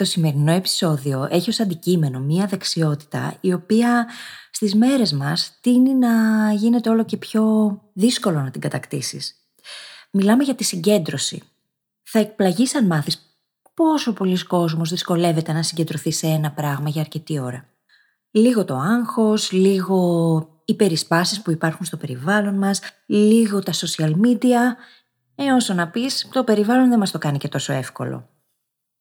Το σημερινό επεισόδιο έχει ως αντικείμενο μία δεξιότητα η οποία στις μέρες μας τίνει να γίνεται όλο και πιο δύσκολο να την κατακτήσεις. Μιλάμε για τη συγκέντρωση. Θα εκπλαγείς αν μάθεις πόσο πολλοί κόσμος δυσκολεύεται να συγκεντρωθεί σε ένα πράγμα για αρκετή ώρα. Λίγο το άγχος, λίγο οι περισπάσεις που υπάρχουν στο περιβάλλον μας, λίγο τα social media, ε, όσο να πεις, το περιβάλλον δεν μας το κάνει και τόσο εύκολο.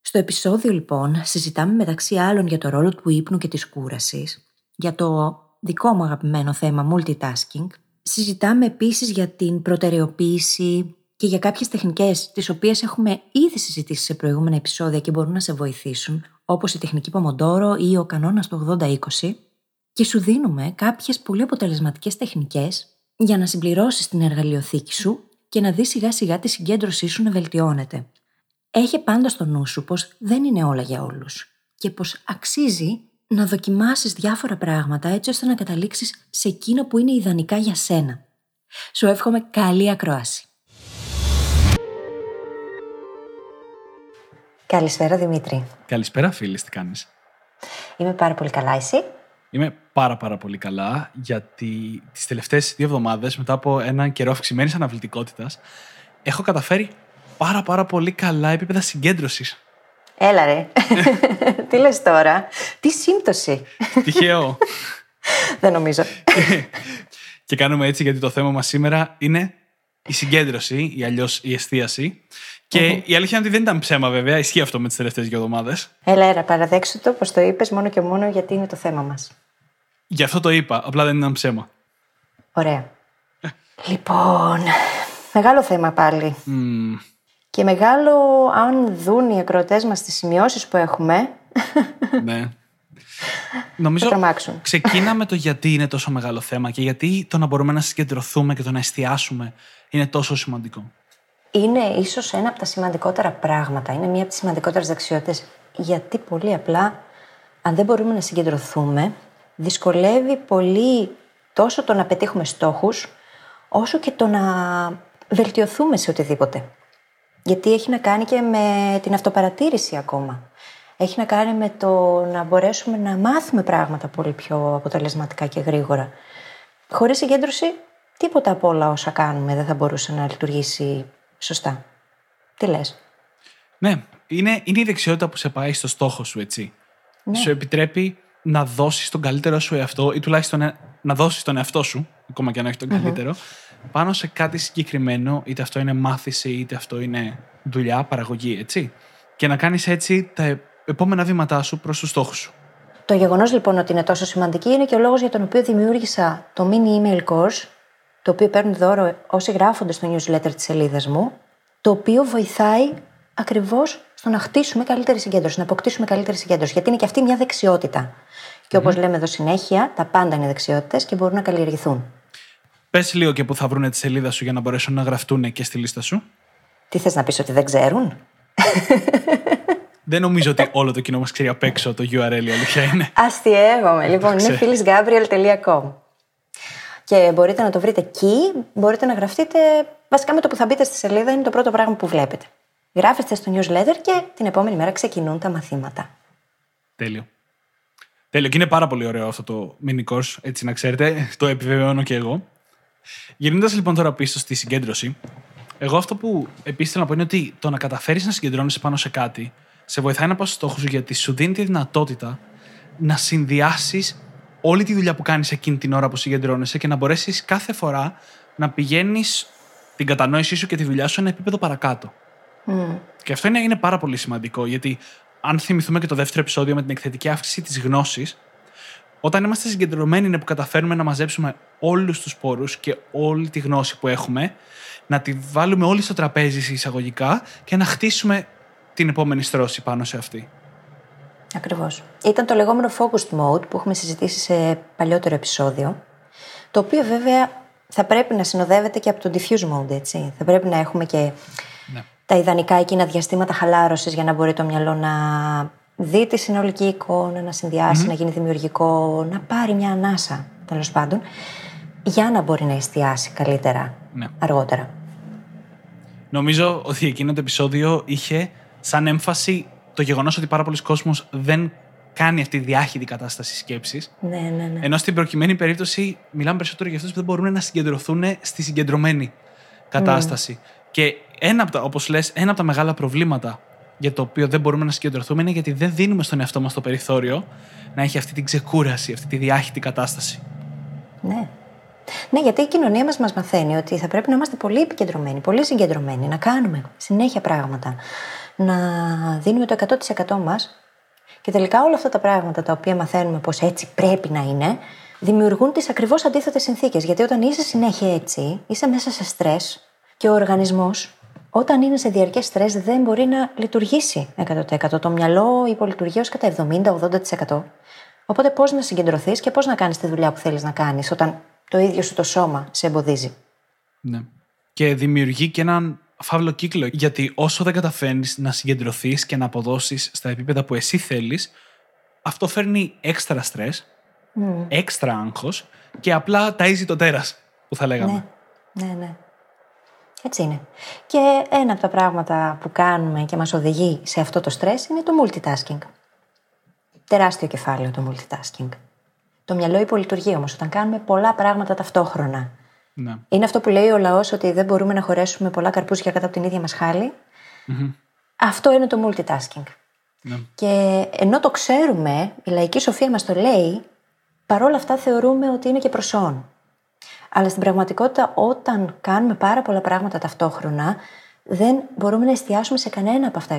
Στο επεισόδιο λοιπόν συζητάμε μεταξύ άλλων για το ρόλο του ύπνου και της κούρασης, για το δικό μου αγαπημένο θέμα multitasking, συζητάμε επίσης για την προτεραιοποίηση και για κάποιες τεχνικές τις οποίες έχουμε ήδη συζητήσει σε προηγούμενα επεισόδια και μπορούν να σε βοηθήσουν, όπως η τεχνική Pomodoro ή ο κανόνας του 80-20 και σου δίνουμε κάποιες πολύ αποτελεσματικές τεχνικές για να συμπληρώσεις την εργαλειοθήκη σου και να δεις σιγά σιγά τη συγκέντρωσή σου να βελτιώνεται. Έχει πάντα στο νου σου πως δεν είναι όλα για όλους και πως αξίζει να δοκιμάσεις διάφορα πράγματα έτσι ώστε να καταλήξεις σε εκείνο που είναι ιδανικά για σένα. Σου εύχομαι καλή ακρόαση. Καλησπέρα Δημήτρη. Καλησπέρα φίλη, τι κάνεις; Είμαι πάρα πολύ καλά, εσύ; Είμαι πάρα πάρα πολύ καλά γιατί τις τελευταίες δύο εβδομάδες μετά από έναν καιρό αυξημένης αναβλητικότητας έχω καταφέρει πάρα πάρα πολύ καλά επίπεδα συγκέντρωσης. Έλα ρε. Τι λες τώρα; Τι σύμπτωση. Τυχαίο. Δεν νομίζω. και κάνουμε έτσι γιατί το θέμα μας σήμερα είναι η συγκέντρωση ή αλλιώς η εστίαση. Και η αλήθεια είναι ότι δεν ήταν ψέμα, βέβαια. Ισχύει αυτό με τις τελευταίες δύο εβδομάδες. Έλα, έλα, παραδέξου το πως το είπες μόνο και μόνο γιατί είναι το θέμα μας. Γι' αυτό το είπα. Απλά δεν ήταν ψέμα. Ωραία. λοιπόν, μεγάλο θέμα πάλι. Και μεγάλο, αν δουν οι ακροατές μας τις σημειώσεις που έχουμε. ναι. Νομίζω ξεκίναμε το γιατί είναι τόσο μεγάλο θέμα και γιατί το να μπορούμε να συγκεντρωθούμε και το να εστιάσουμε είναι τόσο σημαντικό. Είναι ίσως ένα από τα σημαντικότερα πράγματα, είναι μία από τις σημαντικότερες δεξιότητες, γιατί πολύ απλά, αν δεν μπορούμε να συγκεντρωθούμε, δυσκολεύει πολύ τόσο το να πετύχουμε στόχους, όσο και το να βελτιωθούμε σε οτιδήποτε. Γιατί έχει να κάνει και με την αυτοπαρατήρηση ακόμα. Έχει να κάνει με το να μπορέσουμε να μάθουμε πράγματα πολύ πιο αποτελεσματικά και γρήγορα. Χωρίς συγκέντρωση, τίποτα από όλα όσα κάνουμε δεν θα μπορούσε να λειτουργήσει σωστά. Τι λες; Ναι, είναι, είναι η δεξιότητα που σε πάει στο στόχο σου, έτσι. Ναι. Σου επιτρέπει να δώσεις τον καλύτερο σου εαυτό ή τουλάχιστον να δώσεις τον εαυτό σου, ακόμα και αν έχει τον καλύτερο, πάνω σε κάτι συγκεκριμένο, είτε αυτό είναι μάθηση, είτε αυτό είναι δουλειά, παραγωγή, έτσι. Και να κάνεις έτσι τα επόμενα βήματά σου προς τους στόχους σου. Το γεγονός λοιπόν ότι είναι τόσο σημαντική είναι και ο λόγος για τον οποίο δημιούργησα το mini email course, το οποίο παίρνουν δώρο όσοι γράφονται στο newsletter της σελίδας μου, το οποίο βοηθάει ακριβώς στο να χτίσουμε καλύτερη συγκέντρωση, να αποκτήσουμε καλύτερη συγκέντρωση. Γιατί είναι και αυτή μια δεξιότητα. Και όπως λέμε εδώ συνέχεια, τα πάντα είναι δεξιότητες και μπορούν να καλλιεργηθούν. Πες λίγο και πού θα βρουν τη σελίδα σου για να μπορέσουν να γραφτούν και στη λίστα σου. Τι θες να πεις ότι δεν ξέρουν; Δεν νομίζω ότι όλο το κοινό μας ξέρει απ' έξω το URL, η αλήθεια είναι. Αστειεύομαι. Λοιπόν, είναι phyllisgabriel.com. Και μπορείτε να το βρείτε εκεί, μπορείτε να γραφτείτε. Βασικά με το που θα μπείτε στη σελίδα είναι το πρώτο πράγμα που βλέπετε. Γράφεστε στο newsletter και την επόμενη μέρα ξεκινούν τα μαθήματα. Τέλειο. Τέλειο. Και είναι πάρα πολύ ωραίο αυτό το mini course, έτσι να ξέρετε. Το επιβεβαιώνω και εγώ. Γυρνώντας λοιπόν τώρα πίσω στη συγκέντρωση, εγώ αυτό που επίσης θέλω να πω είναι ότι το να καταφέρεις να συγκεντρώνεσαι πάνω σε κάτι σε βοηθάει να πας στο στόχο σου γιατί σου δίνει τη δυνατότητα να συνδυάσεις όλη τη δουλειά που κάνεις εκείνη την ώρα που συγκεντρώνεσαι και να μπορέσεις κάθε φορά να πηγαίνεις την κατανόησή σου και τη δουλειά σου ένα επίπεδο παρακάτω. Mm. Και αυτό είναι, είναι πάρα πολύ σημαντικό γιατί αν θυμηθούμε και το δεύτερο επεισόδιο με την εκθετική αύξηση της γνώσης, όταν είμαστε συγκεντρωμένοι είναι που καταφέρουμε να μαζέψουμε όλους τους πόρους και όλη τη γνώση που έχουμε, να τη βάλουμε όλη στο τραπέζι εισαγωγικά και να χτίσουμε την επόμενη στρώση πάνω σε αυτή. Ακριβώς. Ήταν το λεγόμενο focused mode που έχουμε συζητήσει σε παλιότερο επεισόδιο. Το οποίο βέβαια θα πρέπει να συνοδεύεται και από το diffuse mode, έτσι. Θα πρέπει να έχουμε και Ναι. τα ιδανικά εκείνα διαστήματα χαλάρωσης για να μπορεί το μυαλό να δει τη συνολική εικόνα, να συνδυασει να γίνει δημιουργικό, να πάρει μια ανάσα, τέλος πάντων, για να μπορεί να εστιάσει καλύτερα Ναι. αργότερα. Νομίζω ότι εκείνο το επεισόδιο είχε σαν έμφαση το γεγονός ότι πάρα πολλοί κόσμος δεν κάνει αυτή τη διάχυτη κατάσταση σκέψης. Ναι, ναι, ναι. Ενώ στην προκειμένη περίπτωση μιλάμε περισσότερο για αυτούς που δεν μπορούν να συγκεντρωθούν στη συγκεντρωμένη κατάσταση. Και ένα από τα, όπως λες, ένα από τα μεγάλα προβλήματα για το οποίο δεν μπορούμε να συγκεντρωθούμε είναι γιατί δεν δίνουμε στον εαυτό μας το περιθώριο να έχει αυτή την ξεκούραση, αυτή τη διάχυτη κατάσταση. Ναι. Ναι, γιατί η κοινωνία μας μας μαθαίνει ότι θα πρέπει να είμαστε πολύ επικεντρωμένοι, πολύ συγκεντρωμένοι, να κάνουμε συνέχεια πράγματα, να δίνουμε το 100% μας και τελικά όλα αυτά τα πράγματα τα οποία μαθαίνουμε πως έτσι πρέπει να είναι, δημιουργούν τις ακριβώς αντίθετες συνθήκες. Γιατί όταν είσαι συνέχεια έτσι, είσαι μέσα σε στρες και ο οργανισμός όταν είναι σε διαρκές στρες δεν μπορεί να λειτουργήσει 100%. Το μυαλό υπολειτουργεί ως κατά 70-80%. Οπότε πώς να συγκεντρωθείς και πώς να κάνεις τη δουλειά που θέλεις να κάνεις όταν το ίδιο σου το σώμα σε εμποδίζει. Ναι. Και δημιουργεί και έναν φαύλο κύκλο. Γιατί όσο δεν καταφέρνεις να συγκεντρωθείς και να αποδώσεις στα επίπεδα που εσύ θέλεις, αυτό φέρνει έξτρα στρες, έξτρα άγχος και απλά ταΐζει το τέρας, που θα λέγαμε. Ναι, ναι, ναι. Έτσι είναι. Και ένα από τα πράγματα που κάνουμε και μας οδηγεί σε αυτό το στρες είναι το multitasking. Τεράστιο κεφάλαιο το multitasking. Το μυαλό υπολειτουργεί όμως όταν κάνουμε πολλά πράγματα ταυτόχρονα. Ναι. Είναι αυτό που λέει ο λαός ότι δεν μπορούμε να χωρέσουμε πολλά καρπούζια κάτω από την ίδια μας χαλη Αυτό είναι το multitasking. Ναι. Και ενώ το ξέρουμε, η λαϊκή σοφία μας το λέει, παρόλα αυτά θεωρούμε ότι είναι και προσόν. Αλλά στην πραγματικότητα, όταν κάνουμε πάρα πολλά πράγματα ταυτόχρονα, δεν μπορούμε να εστιάσουμε σε κανένα από αυτά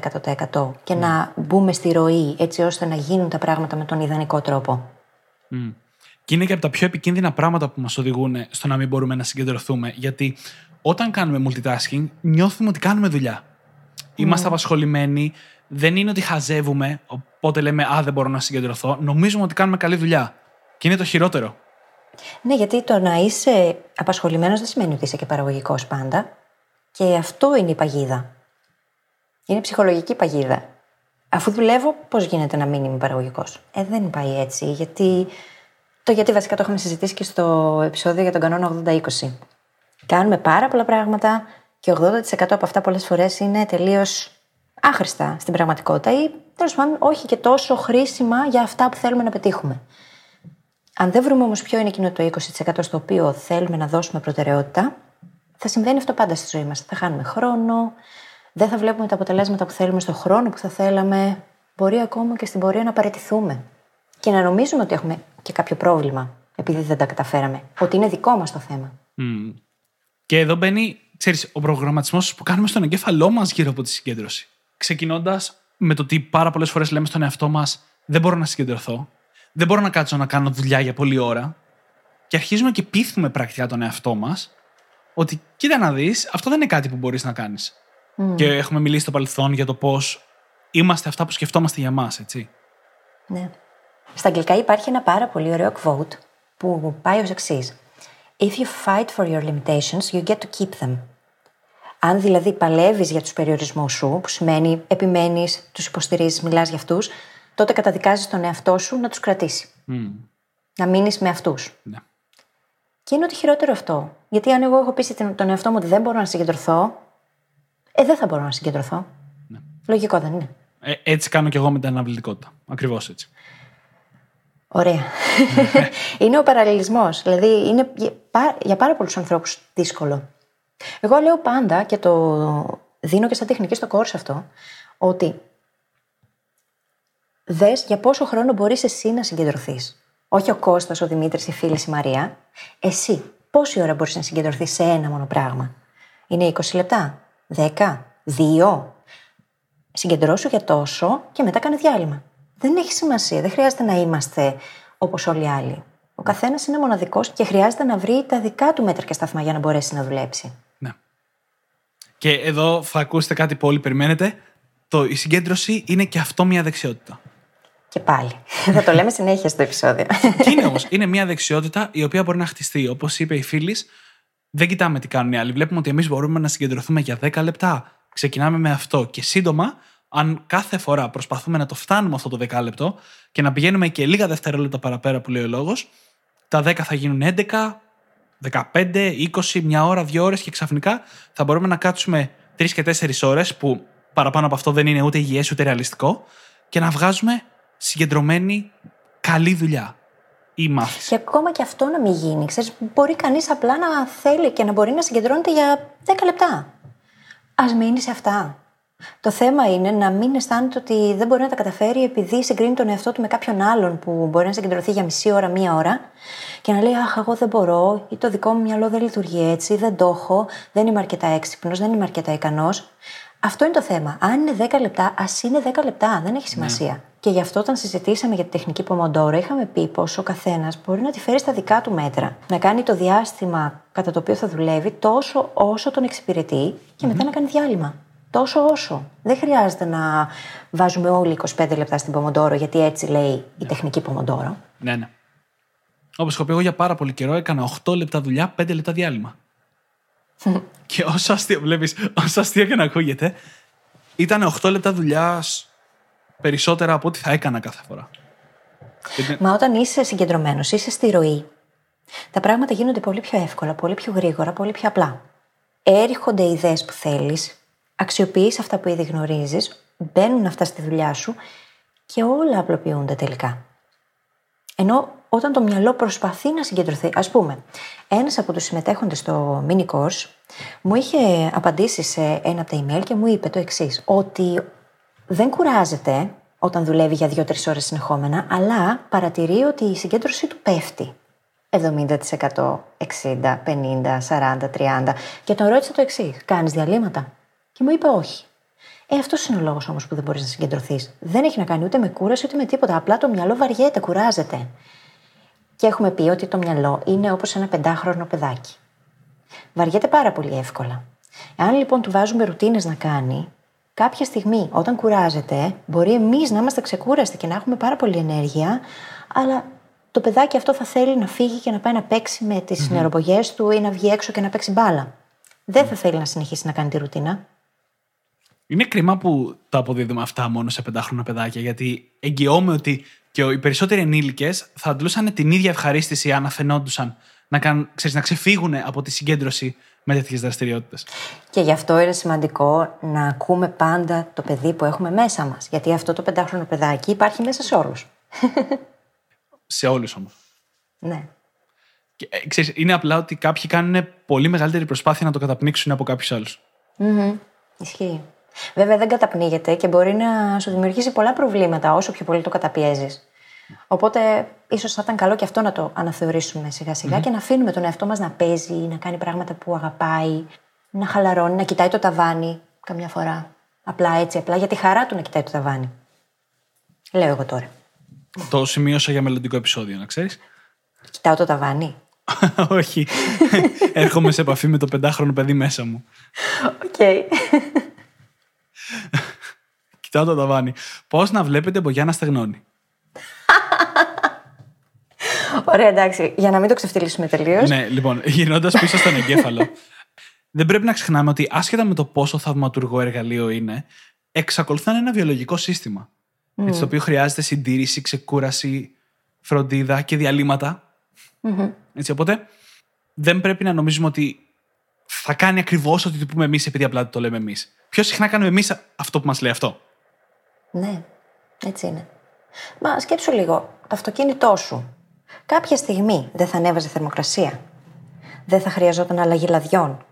100% και να μπούμε στη ροή έτσι ώστε να γίνουν τα πράγματα με τον ιδανικό τρόπο. Μμ. Και είναι και από τα πιο επικίνδυνα πράγματα που μας οδηγούν στο να μην μπορούμε να συγκεντρωθούμε. Γιατί όταν κάνουμε multitasking, νιώθουμε ότι κάνουμε δουλειά. Είμαστε απασχολημένοι, δεν είναι ότι χαζεύουμε, οπότε λέμε Α, δεν μπορώ να συγκεντρωθώ. Νομίζουμε ότι κάνουμε καλή δουλειά. Και είναι το χειρότερο. Ναι, γιατί το να είσαι απασχολημένος δεν σημαίνει ότι είσαι και παραγωγικός πάντα. Και αυτό είναι η παγίδα. Είναι ψυχολογική παγίδα. Αφού δουλεύω, πώς γίνεται να μην είμαι παραγωγικός; Ε, δεν πάει έτσι. Γιατί. Το γιατί βασικά το είχαμε συζητήσει και στο επεισόδιο για τον κανόνα 80-20. Κάνουμε πάρα πολλά πράγματα και 80% από αυτά πολλές φορές είναι τελείως άχρηστα στην πραγματικότητα ή τέλος πάντων όχι και τόσο χρήσιμα για αυτά που θέλουμε να πετύχουμε. Αν δεν βρούμε όμως ποιο είναι εκείνο το 20% στο οποίο θέλουμε να δώσουμε προτεραιότητα, θα συμβαίνει αυτό πάντα στη ζωή μας. Θα χάνουμε χρόνο, δεν θα βλέπουμε τα αποτελέσματα που θέλουμε στον χρόνο που θα θέλαμε. Μπορεί ακόμα και στην πορεία να παραιτηθούμε. Και να νομίζουμε ότι έχουμε και κάποιο πρόβλημα, επειδή δεν τα καταφέραμε. Ότι είναι δικό μας το θέμα. Μμ. Και εδώ μπαίνει, ξέρεις, ο προγραμματισμός που κάνουμε στον εγκέφαλό μας γύρω από τη συγκέντρωση. Ξεκινώντας με το ότι πάρα πολλές φορές λέμε στον εαυτό μας: Δεν μπορώ να συγκεντρωθώ. Δεν μπορώ να κάτσω να κάνω δουλειά για πολλή ώρα. Και αρχίζουμε και πείθουμε πρακτικά τον εαυτό μας ότι κοίτα να δεις, αυτό δεν είναι κάτι που μπορείς να κάνεις. Και έχουμε μιλήσει στο παρελθόν για το πώς είμαστε αυτά που σκεφτόμαστε για μας, έτσι. Ναι. Στα αγγλικά υπάρχει ένα πάρα πολύ ωραίο quote που πάει ως εξής. If you fight for your limitations, you get to keep them. Αν δηλαδή παλεύεις για τους περιορισμούς σου, που σημαίνει επιμένεις, τους υποστηρίζεις, μιλάς για αυτούς, τότε καταδικάζεις τον εαυτό σου να τους κρατήσει. Να μείνεις με αυτούς. Ναι. Και είναι ότι χειρότερο αυτό. Γιατί αν εγώ έχω πείσει την- τον εαυτό μου ότι δεν μπορώ να συγκεντρωθώ, ε, δεν θα μπορώ να συγκεντρωθώ. Λογικό δεν είναι. Ε, έτσι κάνω κι εγώ με την αναβλητικότητα. Ακριβώς έτσι. Ωραία. είναι ο παραλληλισμός. Δηλαδή, είναι για πά- για πάρα πολλούς ανθρώπους δύσκολο. Εγώ λέω πάντα και το δίνω και στα τεχνική στο κόρς αυτό, ότι δες για πόσο χρόνο μπορείς εσύ να συγκεντρωθείς. Όχι ο Κώστας, ο Δημήτρης, η φίλη η Μαρία. Εσύ, πόση ώρα μπορείς να συγκεντρωθείς σε ένα μόνο πράγμα. Είναι 20 λεπτά, 10, 2. Συγκεντρώσου για τόσο και μετά κάνε διάλειμμα. Δεν έχει σημασία. Δεν χρειάζεται να είμαστε όπως όλοι οι άλλοι. Ο καθένας είναι μοναδικός και χρειάζεται να βρει τα δικά του μέτρα και σταθμά για να μπορέσει να δουλέψει. Ναι. Και εδώ θα ακούσετε κάτι που όλοι περιμένετε. Το, η συγκέντρωση είναι και αυτό μια δεξιότητα. Και πάλι. Θα το λέμε συνέχεια στο επεισόδιο. και είναι όμως, είναι μια δεξιότητα η οποία μπορεί να χτιστεί. Όπως είπε η φίλης, δεν κοιτάμε τι κάνουν οι άλλοι. Βλέπουμε ότι εμείς μπορούμε να συγκεντρωθούμε για 10 λεπτά. Ξεκινάμε με αυτό. Και σύντομα, αν κάθε φορά προσπαθούμε να το φτάνουμε αυτό το 10 λεπτό και να πηγαίνουμε και λίγα δευτερόλεπτα παραπέρα που λέει ο λόγος, τα 10 θα γίνουν 11, 15, 20, μια ώρα, δύο ώρες και ξαφνικά θα μπορούμε να κάτσουμε 3 και 4 ώρες που παραπάνω από αυτό δεν είναι ούτε υγιές ούτε ρεαλιστικό και να βγάζουμε συγκεντρωμένη καλή δουλειά ή μάθηση. Και ακόμα και αυτό να μην γίνει. Ξέρεις, μπορεί κανείς απλά να θέλει και να μπορεί να συγκεντρώνεται για 10 λεπτά. Α μείνει σε αυτά. Το θέμα είναι να μην αισθάνεται ότι δεν μπορεί να τα καταφέρει επειδή συγκρίνει τον εαυτό του με κάποιον άλλον που μπορεί να συγκεντρωθεί για μισή ώρα, μία ώρα και να λέει Αχ, εγώ δεν μπορώ, ή το δικό μου μυαλό δεν λειτουργεί έτσι, δεν το έχω, δεν είμαι αρκετά έξυπνος, δεν είμαι αρκετά ικανός. Αυτό είναι το θέμα. Αν είναι 10 λεπτά, ας είναι 10 λεπτά, δεν έχει σημασία. Ναι. Και γι' αυτό, όταν συζητήσαμε για τη τεχνική Pomodoro, είχαμε πει πως ο καθένας μπορεί να τη φέρει στα δικά του μέτρα. Να κάνει το διάστημα κατά το οποίο θα δουλεύει τόσο όσο τον εξυπηρετεί και μετά να κάνει διάλειμμα. Τόσο όσο. Δεν χρειάζεται να βάζουμε όλοι 25 λεπτά στην Pomodoro, γιατί έτσι λέει η τεχνική Pomodoro. Ναι, ναι. Όπως έχω πει, εγώ για πάρα πολύ καιρό έκανα 8 λεπτά δουλειά, 5 λεπτά διάλειμμα. και όσο αστείο, βλέπεις, όσο αστείο και να ακούγεται, ήταν 8 λεπτά δουλειάς περισσότερα από ό,τι θα έκανα κάθε φορά. Μα όταν είσαι συγκεντρωμένος, είσαι στη ροή, τα πράγματα γίνονται πολύ πιο εύκολα, πολύ πιο γρήγορα, πολύ πιο απλά. Έρχονται ιδέες που θέλεις, αξιοποιείς αυτά που ήδη γνωρίζεις, μπαίνουν αυτά στη δουλειά σου και όλα απλοποιούνται τελικά. Ενώ όταν το μυαλό προσπαθεί να συγκεντρωθεί, ας πούμε, ένας από τους συμμετέχοντες στο mini course μου είχε απαντήσει σε ένα από τα email και μου είπε το εξής, ότι δεν κουράζεται όταν δουλεύει για δύο-τρεις ώρες συνεχόμενα, αλλά παρατηρεί ότι η συγκέντρωσή του πέφτει. 70%, 60%, 50%, 40%, 30%. Και τον ρώτησα το εξής: Κάνεις διαλύματα; Και μου είπε όχι. Ε, αυτός είναι ο λόγος όμως που δεν μπορείς να συγκεντρωθείς. Δεν έχει να κάνει ούτε με κούραση ούτε με τίποτα. Απλά το μυαλό βαριέται, κουράζεται. Και έχουμε πει ότι το μυαλό είναι όπως ένα πεντάχρονο παιδάκι. Βαριέται πάρα πολύ εύκολα. Εάν λοιπόν του βάζουμε ρουτίνες να κάνει, κάποια στιγμή όταν κουράζεται, μπορεί εμείς να είμαστε ξεκούραστοι και να έχουμε πάρα πολύ ενέργεια, αλλά το παιδάκι αυτό θα θέλει να φύγει και να πάει να παίξει με τις mm του ή να βγει έξω και να παίξει μπάλα. Δεν θα θέλει να συνεχίσει να κάνει τη ρουτίνα. Είναι κρίμα που τα αποδίδουμε αυτά μόνο σε πεντάχρονα παιδάκια, γιατί εγγυώμαι ότι και οι περισσότεροι ενήλικες θα αντλούσαν την ίδια ευχαρίστηση αν αφαινόντουσαν να, κάνουν, ξέρεις, να ξεφύγουν από τη συγκέντρωση με τέτοιες δραστηριότητες. Και γι' αυτό είναι σημαντικό να ακούμε πάντα το παιδί που έχουμε μέσα μας. Γιατί αυτό το πεντάχρονο παιδάκι υπάρχει μέσα σε όλους. σε όλους όμως. Ναι. Και, ε, ξέρεις, είναι απλά ότι κάποιοι κάνουν πολύ μεγαλύτερη προσπάθεια να το καταπνίξουν από κάποιους άλλους. Mm-hmm. Ισχύει. Βέβαια δεν καταπνίγεται και μπορεί να σου δημιουργήσει πολλά προβλήματα όσο πιο πολύ το καταπιέζεις. Οπότε ίσως θα ήταν καλό και αυτό να το αναθεωρήσουμε σιγά και να αφήνουμε τον εαυτό μας να παίζει, να κάνει πράγματα που αγαπάει, να χαλαρώνει, να κοιτάει το ταβάνι καμιά φορά. Απλά έτσι, απλά για τη χαρά του να κοιτάει το ταβάνι. Λέω εγώ τώρα. Το σημείωσα για μελλοντικό επεισόδιο, να ξέρεις. Κοιτάω το ταβάνι. Όχι. Έρχομαι σε επαφή με το πεντάχρονο παιδί μέσα μου. Οκ. Κοιτάω το ταβάνι. Πώς να βλέπεις μπογιά να στεγνώνει. Ωραία, εντάξει. Για να μην το ξεφτιλίσουμε τελείως. ναι, λοιπόν, γυρνώντας πίσω στον εγκέφαλο. δεν πρέπει να ξεχνάμε ότι άσχετα με το πόσο θαυματουργό εργαλείο είναι, εξακολουθεί να είναι ένα βιολογικό σύστημα. Mm. Έτσι, το οποίο χρειάζεται συντήρηση, ξεκούραση, φροντίδα και διαλύματα. Mm-hmm. Έτσι, οπότε δεν πρέπει να νομίζουμε ότι θα κάνει ακριβώς ό,τι του πούμε εμείς επειδή απλά το λέμε εμείς. Πιο συχνά κάνουμε εμείς αυτό που μας λέει αυτό. Ναι, έτσι είναι. Μα σκέψου λίγο, το αυτοκίνητό σου. Κάποια στιγμή δεν θα ανέβαζε θερμοκρασία. Δεν θα χρειαζόταν αλλαγή λαδιών.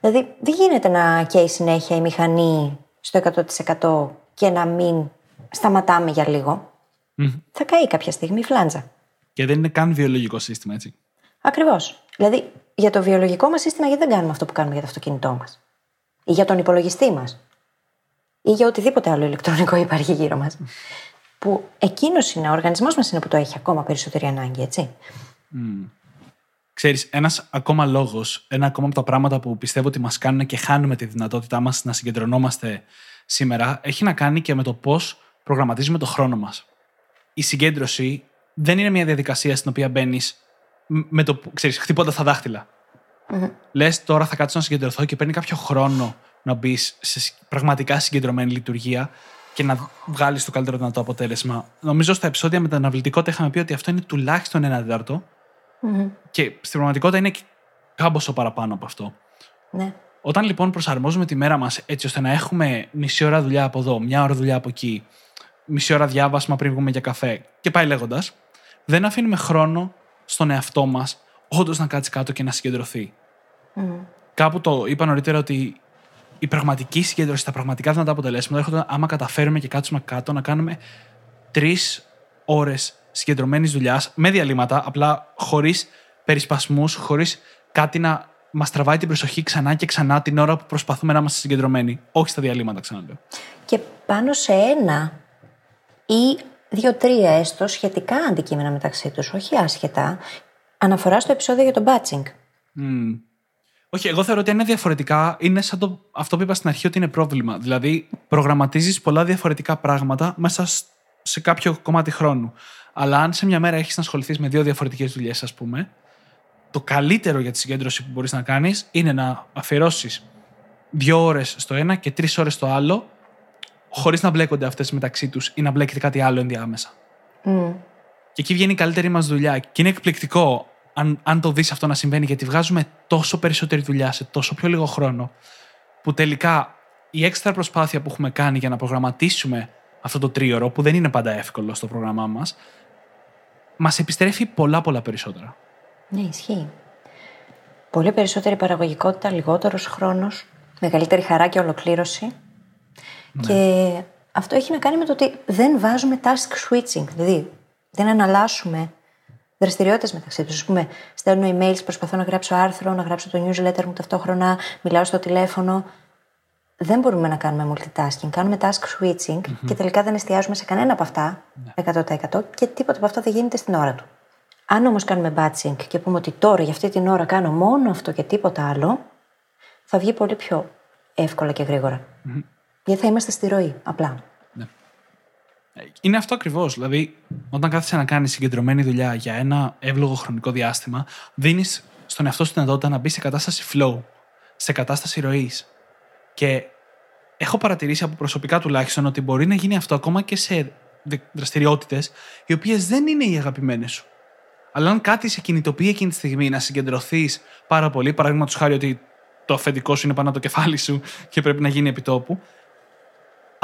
Δηλαδή, δεν γίνεται να καίει συνέχεια η μηχανή στο 100% και να μην σταματάμε για λίγο. Θα καεί κάποια στιγμή η φλάντζα. Και δεν είναι καν βιολογικό σύστημα, έτσι. Ακριβώς. Δηλαδή, για το βιολογικό μας σύστημα, γιατί δεν κάνουμε αυτό που κάνουμε για το αυτοκίνητό μας; Ή για τον υπολογιστή μας; Ή για οτιδήποτε άλλο ηλεκτρονικό υπάρχει γύρω μας; Που εκείνος είναι, ο οργανισμός μας είναι που το έχει ακόμα περισσότερη ανάγκη, έτσι. Mm. Ξέρεις, ένας ακόμα λόγος, ένα ακόμα από τα πράγματα που πιστεύω ότι μας κάνουν και χάνουμε τη δυνατότητά μας να συγκεντρωνόμαστε σήμερα, έχει να κάνει και με το πώς προγραμματίζουμε το χρόνο μας. Η συγκέντρωση δεν είναι μια διαδικασία στην οποία μπαίνεις με το, ξέρεις, χτυπώντα τα δάχτυλα. Λες τώρα θα κάτσω να συγκεντρωθώ και παίρνει κάποιο χρόνο να μπεις σε σ- πραγματικά συγκεντρωμένη λειτουργία και να βγάλεις το καλύτερο δυνατό αποτέλεσμα. Νομίζω στα επεισόδια με την αναβλητικότητα είχαμε πει ότι αυτό είναι τουλάχιστον ένα τέταρτο. Και στην πραγματικότητα είναι και κάμποσο παραπάνω από αυτό. Ναι. Όταν λοιπόν προσαρμόζουμε τη μέρα μας έτσι ώστε να έχουμε μισή ώρα δουλειά από εδώ, μια ώρα δουλειά από εκεί, μισή ώρα διάβασμα πριν βγούμε για καφέ και πάει λέγοντας, δεν αφήνουμε χρόνο στον εαυτό μας όντως να κάτσει κάτω και να συγκεντρωθεί. Κάπου το είπα νωρίτερα ότι η πραγματική συγκέντρωση, τα πραγματικά δυνατά αποτελέσματα έρχονται άμα καταφέρουμε και κάτσουμε κάτω να κάνουμε τρεις ώρες συγκεντρωμένης δουλειάς με διαλύματα, απλά χωρίς περισπασμούς, χωρίς κάτι να μας τραβάει την προσοχή ξανά και ξανά την ώρα που προσπαθούμε να είμαστε συγκεντρωμένοι. Όχι στα διαλύματα, ξαναλέω. Και πάνω σε ένα ή δύο-τρία έστω σχετικά αντικείμενα μεταξύ τους, όχι άσχετα, αναφορά στο επεισόδιο για το batching. Όχι, εγώ θεωρώ ότι αν είναι διαφορετικά, είναι σαν το, αυτό που είπα στην αρχή ότι είναι πρόβλημα. Δηλαδή, προγραμματίζεις πολλά διαφορετικά πράγματα μέσα σ- σε κάποιο κομμάτι χρόνου. Αλλά αν σε μια μέρα έχεις να ασχοληθείς με δύο διαφορετικές δουλειές, ας πούμε, το καλύτερο για τη συγκέντρωση που μπορείς να κάνεις είναι να αφιερώσεις δύο ώρες στο ένα και τρεις ώρες στο άλλο, χωρίς να μπλέκονται αυτές μεταξύ τους ή να μπλέκεται κάτι άλλο ενδιάμεσα. Και εκεί βγαίνει η καλύτερη μας δουλειά. Και είναι εκπληκτικό αν, αν το δεις αυτό να συμβαίνει, γιατί βγάζουμε τόσο περισσότερη δουλειά σε τόσο πιο λίγο χρόνο, που τελικά η έξτρα προσπάθεια που έχουμε κάνει για να προγραμματίσουμε αυτό το τρίωρο, που δεν είναι πάντα εύκολο στο πρόγραμμά μας, μας επιστρέφει πολλά πολλά περισσότερα. Ναι, ισχύει. Πολύ περισσότερη παραγωγικότητα, λιγότερος χρόνος, μεγαλύτερη χαρά και ολοκλήρωση. Και αυτό έχει να κάνει με το ότι δεν βάζουμε task switching, δηλαδή δεν αναλάσουμε δραστηριότητες μεταξύ τους. Ας πούμε, στέλνω emails, προσπαθώ να γράψω άρθρο, να γράψω το newsletter μου ταυτόχρονα, μιλάω στο τηλέφωνο. Δεν μπορούμε να κάνουμε multitasking. Κάνουμε task switching και τελικά δεν εστιάζουμε σε κανένα από αυτά 100% και τίποτα από αυτά δεν γίνεται στην ώρα του. Αν όμως κάνουμε batching και πούμε ότι τώρα για αυτή την ώρα κάνω μόνο αυτό και τίποτα άλλο, θα βγει πολύ πιο εύκολα και γρήγορα. Γιατί θα είμαστε στη ροή, απλά. Είναι αυτό ακριβώς. Δηλαδή, όταν κάθεσαι να κάνεις συγκεντρωμένη δουλειά για ένα εύλογο χρονικό διάστημα, δίνεις στον εαυτό σου τη δυνατότητα να μπεις σε κατάσταση flow, σε κατάσταση ροής. Και έχω παρατηρήσει από προσωπικά τουλάχιστον ότι μπορεί να γίνει αυτό ακόμα και σε δραστηριότητες οι οποίες δεν είναι οι αγαπημένες σου. Αλλά αν κάτι σε κινητοποιεί εκείνη τη στιγμή να συγκεντρωθείς πάρα πολύ, παραδείγματο χάρη ότι το αφεντικό σου είναι πάνω από το κεφάλι σου και πρέπει να γίνει επιτόπου,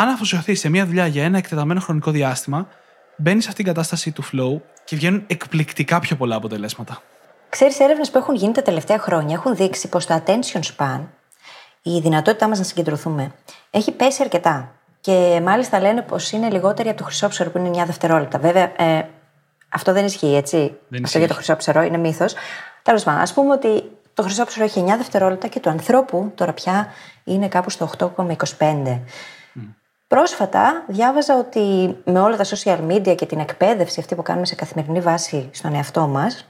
αν αφοσιωθείς σε μια δουλειά για ένα εκτεταμένο χρονικό διάστημα, μπαίνεις σε αυτήν την κατάσταση του flow και βγαίνουν εκπληκτικά πιο πολλά αποτελέσματα. Ξέρεις, έρευνες που έχουν γίνει τα τελευταία χρόνια έχουν δείξει πως το attention span, η δυνατότητά μας να συγκεντρωθούμε, έχει πέσει αρκετά. Και μάλιστα λένε πως είναι λιγότερη από το χρυσόψερο που είναι 9 δευτερόλεπτα. Βέβαια, ε, αυτό δεν ισχύει, έτσι. Δεν αυτό ισχύει. για το χρυσόψερο είναι μύθος. Τέλος πάντων, ας πούμε ότι το χρυσόψερο έχει 9 δευτερόλεπτα και του ανθρώπου τώρα πια είναι κάπου στο 8,25. Πρόσφατα διάβαζα ότι με όλα τα social media και την εκπαίδευση αυτή που κάνουμε σε καθημερινή βάση στον εαυτό μας,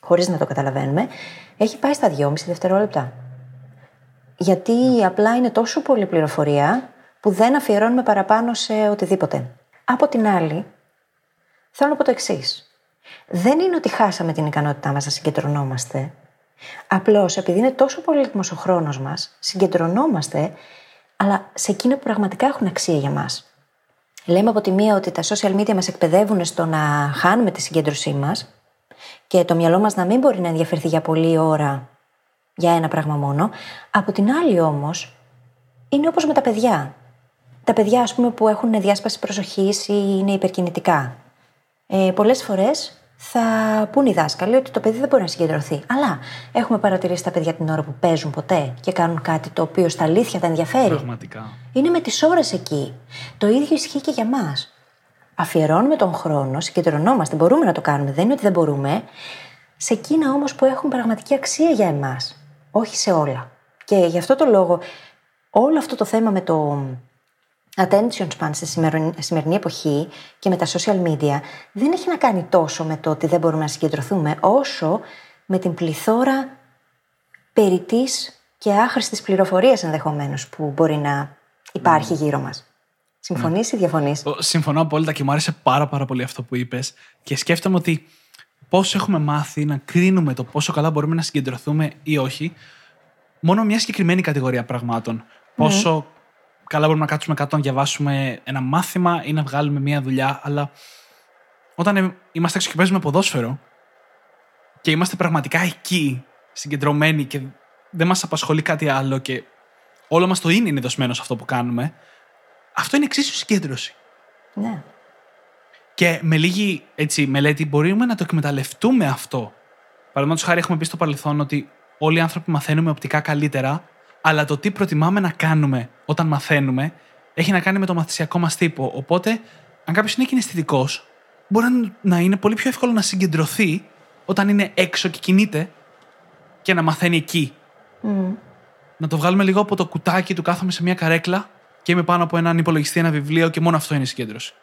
χωρίς να το καταλαβαίνουμε, έχει πάει στα 2,5 δευτερόλεπτα. Γιατί απλά είναι τόσο πολλή πληροφορία που δεν αφιερώνουμε παραπάνω σε οτιδήποτε. Από την άλλη, θέλω να πω το εξής. Δεν είναι ότι χάσαμε την ικανότητά μας να συγκεντρωνόμαστε. Απλώς επειδή είναι τόσο πολύτιμος ο χρόνος μας, συγκεντρωνόμαστε, αλλά σε εκείνα που πραγματικά έχουν αξία για μας. Λέμε από τη μία ότι τα social media μας εκπαιδεύουν στο να χάνουμε τη συγκέντρωσή μας και το μυαλό μας να μην μπορεί να ενδιαφερθεί για πολλή ώρα για ένα πράγμα μόνο. Από την άλλη όμως, είναι όπως με τα παιδιά. Τα παιδιά, ας πούμε, που έχουν διάσπαση προσοχής ή είναι υπερκινητικά. Ε, πολλές φορές θα πούν οι δάσκαλοι ότι το παιδί δεν μπορεί να συγκεντρωθεί. Αλλά έχουμε παρατηρήσει τα παιδιά την ώρα που παίζουν ποτέ και κάνουν κάτι το οποίο στα αλήθεια τα ενδιαφέρει. Πραγματικά. Είναι με τις ώρες εκεί. Το ίδιο ισχύει και για μας. Αφιερώνουμε τον χρόνο, συγκεντρωνόμαστε, μπορούμε να το κάνουμε, δεν είναι ότι δεν μπορούμε. Σε εκείνα όμως που έχουν πραγματική αξία για εμάς. Όχι σε όλα. Και γι' αυτό το λόγο, όλο αυτό το θέμα με το attention span στη σημερινή, σημερινή εποχή και με τα social media δεν έχει να κάνει τόσο με το ότι δεν μπορούμε να συγκεντρωθούμε, όσο με την πληθώρα περιττής και άχρηστης πληροφορίας ενδεχομένως που μπορεί να υπάρχει γύρω μας. Συμφωνείς ή διαφωνείς; Ο- Συμφωνώ απόλυτα και μου άρεσε πάρα, πάρα πολύ αυτό που είπες. Και σκέφτομαι ότι πώς έχουμε μάθει να κρίνουμε το πόσο καλά μπορούμε να συγκεντρωθούμε ή όχι, μόνο μια συγκεκριμένη κατηγορία πραγμάτων. Πόσο καλά μπορούμε να κάτσουμε κάτω να διαβάσουμε ένα μάθημα ή να βγάλουμε μια δουλειά, αλλά όταν ε, είμαστε έξω και παίζουμε ποδόσφαιρο και είμαστε πραγματικά εκεί, συγκεντρωμένοι και δεν μας απασχολεί κάτι άλλο και όλο μας το είναι είναι δοσμένο σε αυτό που κάνουμε, αυτό είναι εξίσου συγκέντρωση. Ναι. Και με λίγη έτσι, μελέτη μπορούμε να το εκμεταλλευτούμε αυτό. Παραδείγματος χάρη, έχουμε πει στο παρελθόν ότι όλοι οι άνθρωποι μαθαίνουμε οπτικά καλύτερα, αλλά το τι προτιμάμε να κάνουμε όταν μαθαίνουμε έχει να κάνει με το μαθησιακό μας τύπο. Οπότε, αν κάποιος είναι κινηστικό, μπορεί να είναι πολύ πιο εύκολο να συγκεντρωθεί όταν είναι έξω και κινείται και να μαθαίνει εκεί. Να το βγάλουμε λίγο από το κουτάκι του κάθομαι σε μια καρέκλα και είμαι πάνω από έναν υπολογιστή, ένα βιβλίο και μόνο αυτό είναι η συγκέντρωση.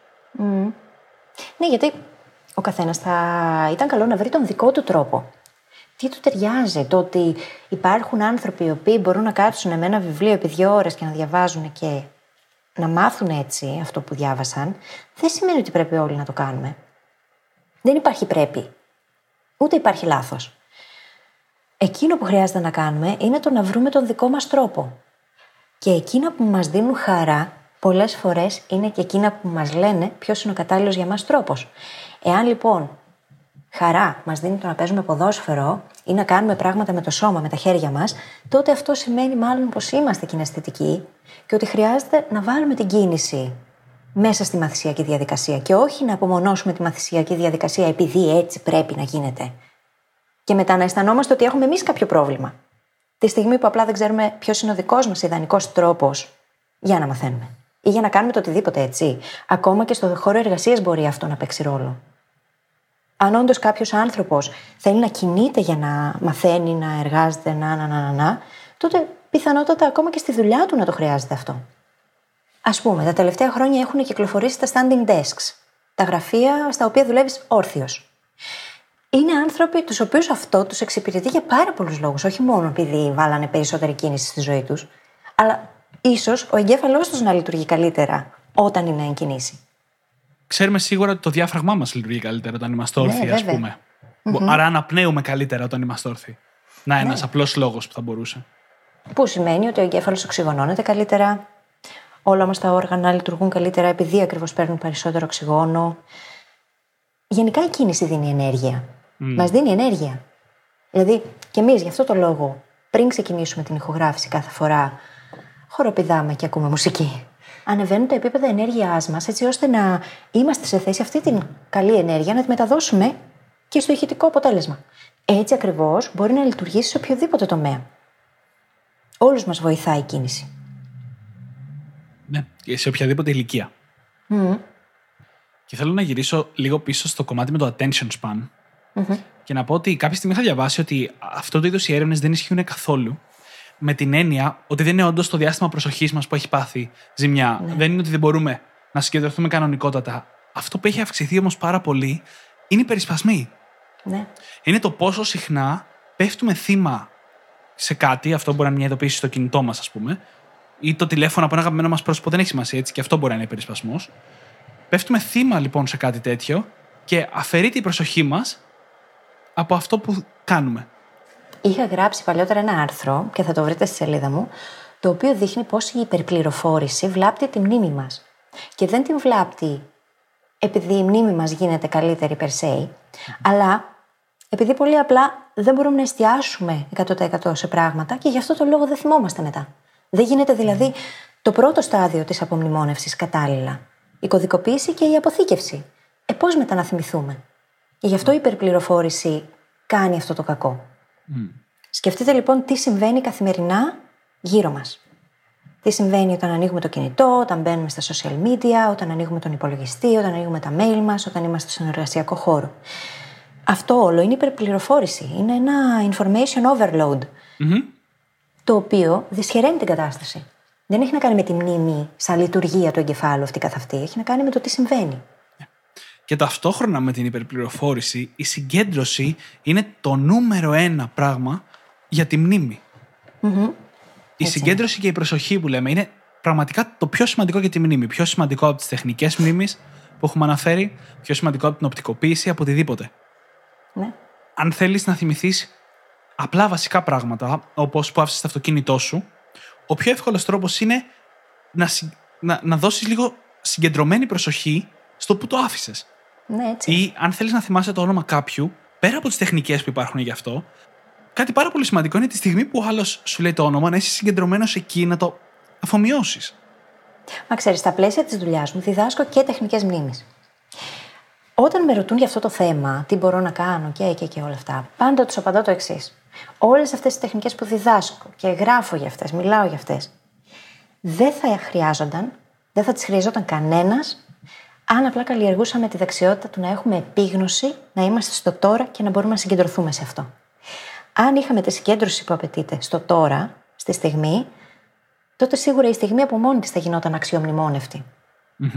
Ναι, γιατί ο καθένας θα ήταν καλό να βρει τον δικό του τρόπο. Τι του ταιριάζει, το ότι υπάρχουν άνθρωποι οι οποίοι μπορούν να κάτσουν με ένα βιβλίο επί δύο ώρες και να διαβάζουν και να μάθουν έτσι αυτό που διάβασαν, δεν σημαίνει ότι πρέπει όλοι να το κάνουμε. Δεν υπάρχει πρέπει. Ούτε υπάρχει λάθος. Εκείνο που χρειάζεται να κάνουμε είναι το να βρούμε τον δικό μας τρόπο. Και εκείνα που μας δίνουν χαρά, πολλές φορές είναι και εκείνα που μας λένε ποιος είναι ο κατάλληλος για μας τρόπος. Εάν λοιπόν χαρά μας δίνει το να παίζουμε ποδόσφαιρο ή να κάνουμε πράγματα με το σώμα, με τα χέρια μας, τότε αυτό σημαίνει μάλλον πως είμαστε κινηστικοί και ότι χρειάζεται να βάλουμε την κίνηση μέσα στη μαθησιακή διαδικασία και όχι να απομονώσουμε τη μαθησιακή διαδικασία επειδή έτσι πρέπει να γίνεται. Και μετά να αισθανόμαστε ότι έχουμε εμείς κάποιο πρόβλημα. Τη στιγμή που απλά δεν ξέρουμε ποιος είναι ο δικός μας ιδανικός τρόπος για να μαθαίνουμε. Ή για να κάνουμε το οτιδήποτε έτσι. Ακόμα και στο χώρο εργασίας μπορεί αυτό να παίξει ρόλο. Αν όντως κάποιος άνθρωπος θέλει να κινείται για να μαθαίνει, να εργάζεται, να, να, να, να, να, τότε πιθανότατα ακόμα και στη δουλειά του να το χρειάζεται αυτό. Α πούμε, τα τελευταία χρόνια έχουν κυκλοφορήσει τα standing desks, τα γραφεία στα οποία δουλεύεις όρθιος. Είναι άνθρωποι τους οποίους αυτό τους εξυπηρετεί για πάρα πολλούς λόγους. Όχι μόνο επειδή βάλανε περισσότερη κίνηση στη ζωή τους, αλλά ίσως ο εγκέφαλός τους να λειτουργεί καλύτερα όταν είναι εν κινήσει. Ξέρουμε σίγουρα ότι το διάφραγμά μας λειτουργεί καλύτερα όταν είμαστε όρθιοι, Ναι, ας βέβαια. πούμε. Άρα αναπνέουμε καλύτερα όταν είμαστε όρθιοι. Να, ένας Ναι. απλός λόγος που θα μπορούσε. Που σημαίνει ότι ο εγκέφαλος οξυγονώνεται καλύτερα, όλα μας τα όργανα λειτουργούν καλύτερα επειδή ακριβώς παίρνουν περισσότερο οξυγόνο. Γενικά η κίνηση δίνει ενέργεια. Μας δίνει ενέργεια. Δηλαδή, και εμείς γι' αυτό το λόγο, πριν ξεκινήσουμε την ηχογράφηση κάθε φορά, χοροπηδάμε και ακούμε μουσική. Ανεβαίνουν τα επίπεδα ενέργειάς μας, έτσι ώστε να είμαστε σε θέση αυτή την καλή ενέργεια να τη μεταδώσουμε και στο ηχητικό αποτέλεσμα. Έτσι ακριβώς μπορεί να λειτουργήσει σε οποιοδήποτε τομέα. Όλους μας βοηθάει η κίνηση. Ναι, και σε οποιαδήποτε ηλικία. Και θέλω να γυρίσω λίγο πίσω στο κομμάτι με το attention span. Και να πω ότι κάποια στιγμή είχα διαβάσει ότι αυτό το είδο οι έρευνες δεν ισχύουν καθόλου. Με την έννοια ότι δεν είναι όντως το διάστημα προσοχής μας που έχει πάθει ζημιά. Δεν είναι ότι δεν μπορούμε να συγκεντρωθούμε κανονικότατα. Αυτό που έχει αυξηθεί όμως πάρα πολύ είναι οι περισπασμοί. Ναι. Είναι το πόσο συχνά πέφτουμε θύμα σε κάτι, αυτό μπορεί να είναι μια ειδοποίηση στο κινητό μας, ας πούμε, ή το τηλέφωνο από ένα αγαπημένο μας πρόσωπο, δεν έχει σημασία έτσι, και αυτό μπορεί να είναι περισπασμός. Πέφτουμε θύμα λοιπόν σε κάτι τέτοιο και αφαιρείται η προσοχή μας από αυτό που κάνουμε. Είχα γράψει παλιότερα ένα άρθρο και θα το βρείτε στη σελίδα μου, το οποίο δείχνει πώς η υπερπληροφόρηση βλάπτει τη μνήμη μας. Και δεν την βλάπτει επειδή η μνήμη μας γίνεται καλύτερη per se, αλλά επειδή πολύ απλά δεν μπορούμε να εστιάσουμε 100% σε πράγματα και γι' αυτό το λόγο δεν θυμόμαστε μετά. Δεν γίνεται δηλαδή το πρώτο στάδιο της απομνημόνευσης κατάλληλα. Η κωδικοποίηση και η αποθήκευση. Ε, πώς μετά να θυμηθούμε. Και γι' αυτό η υπερπληροφόρηση κάνει αυτό το κακό. Σκεφτείτε λοιπόν τι συμβαίνει καθημερινά γύρω μας. Τι συμβαίνει όταν ανοίγουμε το κινητό, όταν μπαίνουμε στα social media, όταν ανοίγουμε τον υπολογιστή, όταν ανοίγουμε τα mail μας, όταν είμαστε στον εργασιακό χώρο. Αυτό όλο είναι υπερπληροφόρηση. Είναι ένα information overload. Το οποίο δυσχεραίνει την κατάσταση. Δεν έχει να κάνει με τη μνήμη σαν λειτουργία του εγκεφάλου αυτή καθ' αυτή. Έχει να κάνει με το τι συμβαίνει. Και ταυτόχρονα με την υπερπληροφόρηση, η συγκέντρωση είναι το νούμερο ένα πράγμα για τη μνήμη. Η συγκέντρωση και η προσοχή που λέμε είναι πραγματικά το πιο σημαντικό για τη μνήμη. Πιο σημαντικό από τις τεχνικές μνήμης που έχουμε αναφέρει, πιο σημαντικό από την οπτικοποίηση, από οτιδήποτε. Ναι. Αν θέλεις να θυμηθείς απλά βασικά πράγματα, όπως που άφησες το αυτοκίνητό σου, ο πιο εύκολος τρόπος είναι να, συ- να, να δώσεις λίγο συγκεντρωμένη προσοχή στο που το άφησες. Ναι, έτσι. Ή αν θέλεις να θυμάσαι το όνομα κάποιου, πέρα από τις τεχνικές που υπάρχουν γι' αυτό, κάτι πάρα πολύ σημαντικό είναι τη στιγμή που ο άλλος σου λέει το όνομα, να είσαι συγκεντρωμένος εκεί, να το αφομοιώσεις. Μα ξέρεις, στα πλαίσια της δουλειάς μου διδάσκω και τεχνικές μνήμη. Όταν με ρωτούν για αυτό το θέμα, τι μπορώ να κάνω και, και, και όλα αυτά, πάντα τους απαντώ το εξής. Όλες αυτές τις τεχνικές που διδάσκω και γράφω για αυτές, μιλάω για αυτές, δεν θα χρειάζονταν, δεν θα τις χρειαζόταν κανένας, αν απλά καλλιεργούσαμε τη δεξιότητα του να έχουμε επίγνωση, να είμαστε στο τώρα και να μπορούμε να συγκεντρωθούμε σε αυτό. Αν είχαμε τη συγκέντρωση που απαιτείται στο τώρα, στη στιγμή, τότε σίγουρα η στιγμή από μόνη της θα γινόταν αξιομνημόνευτη.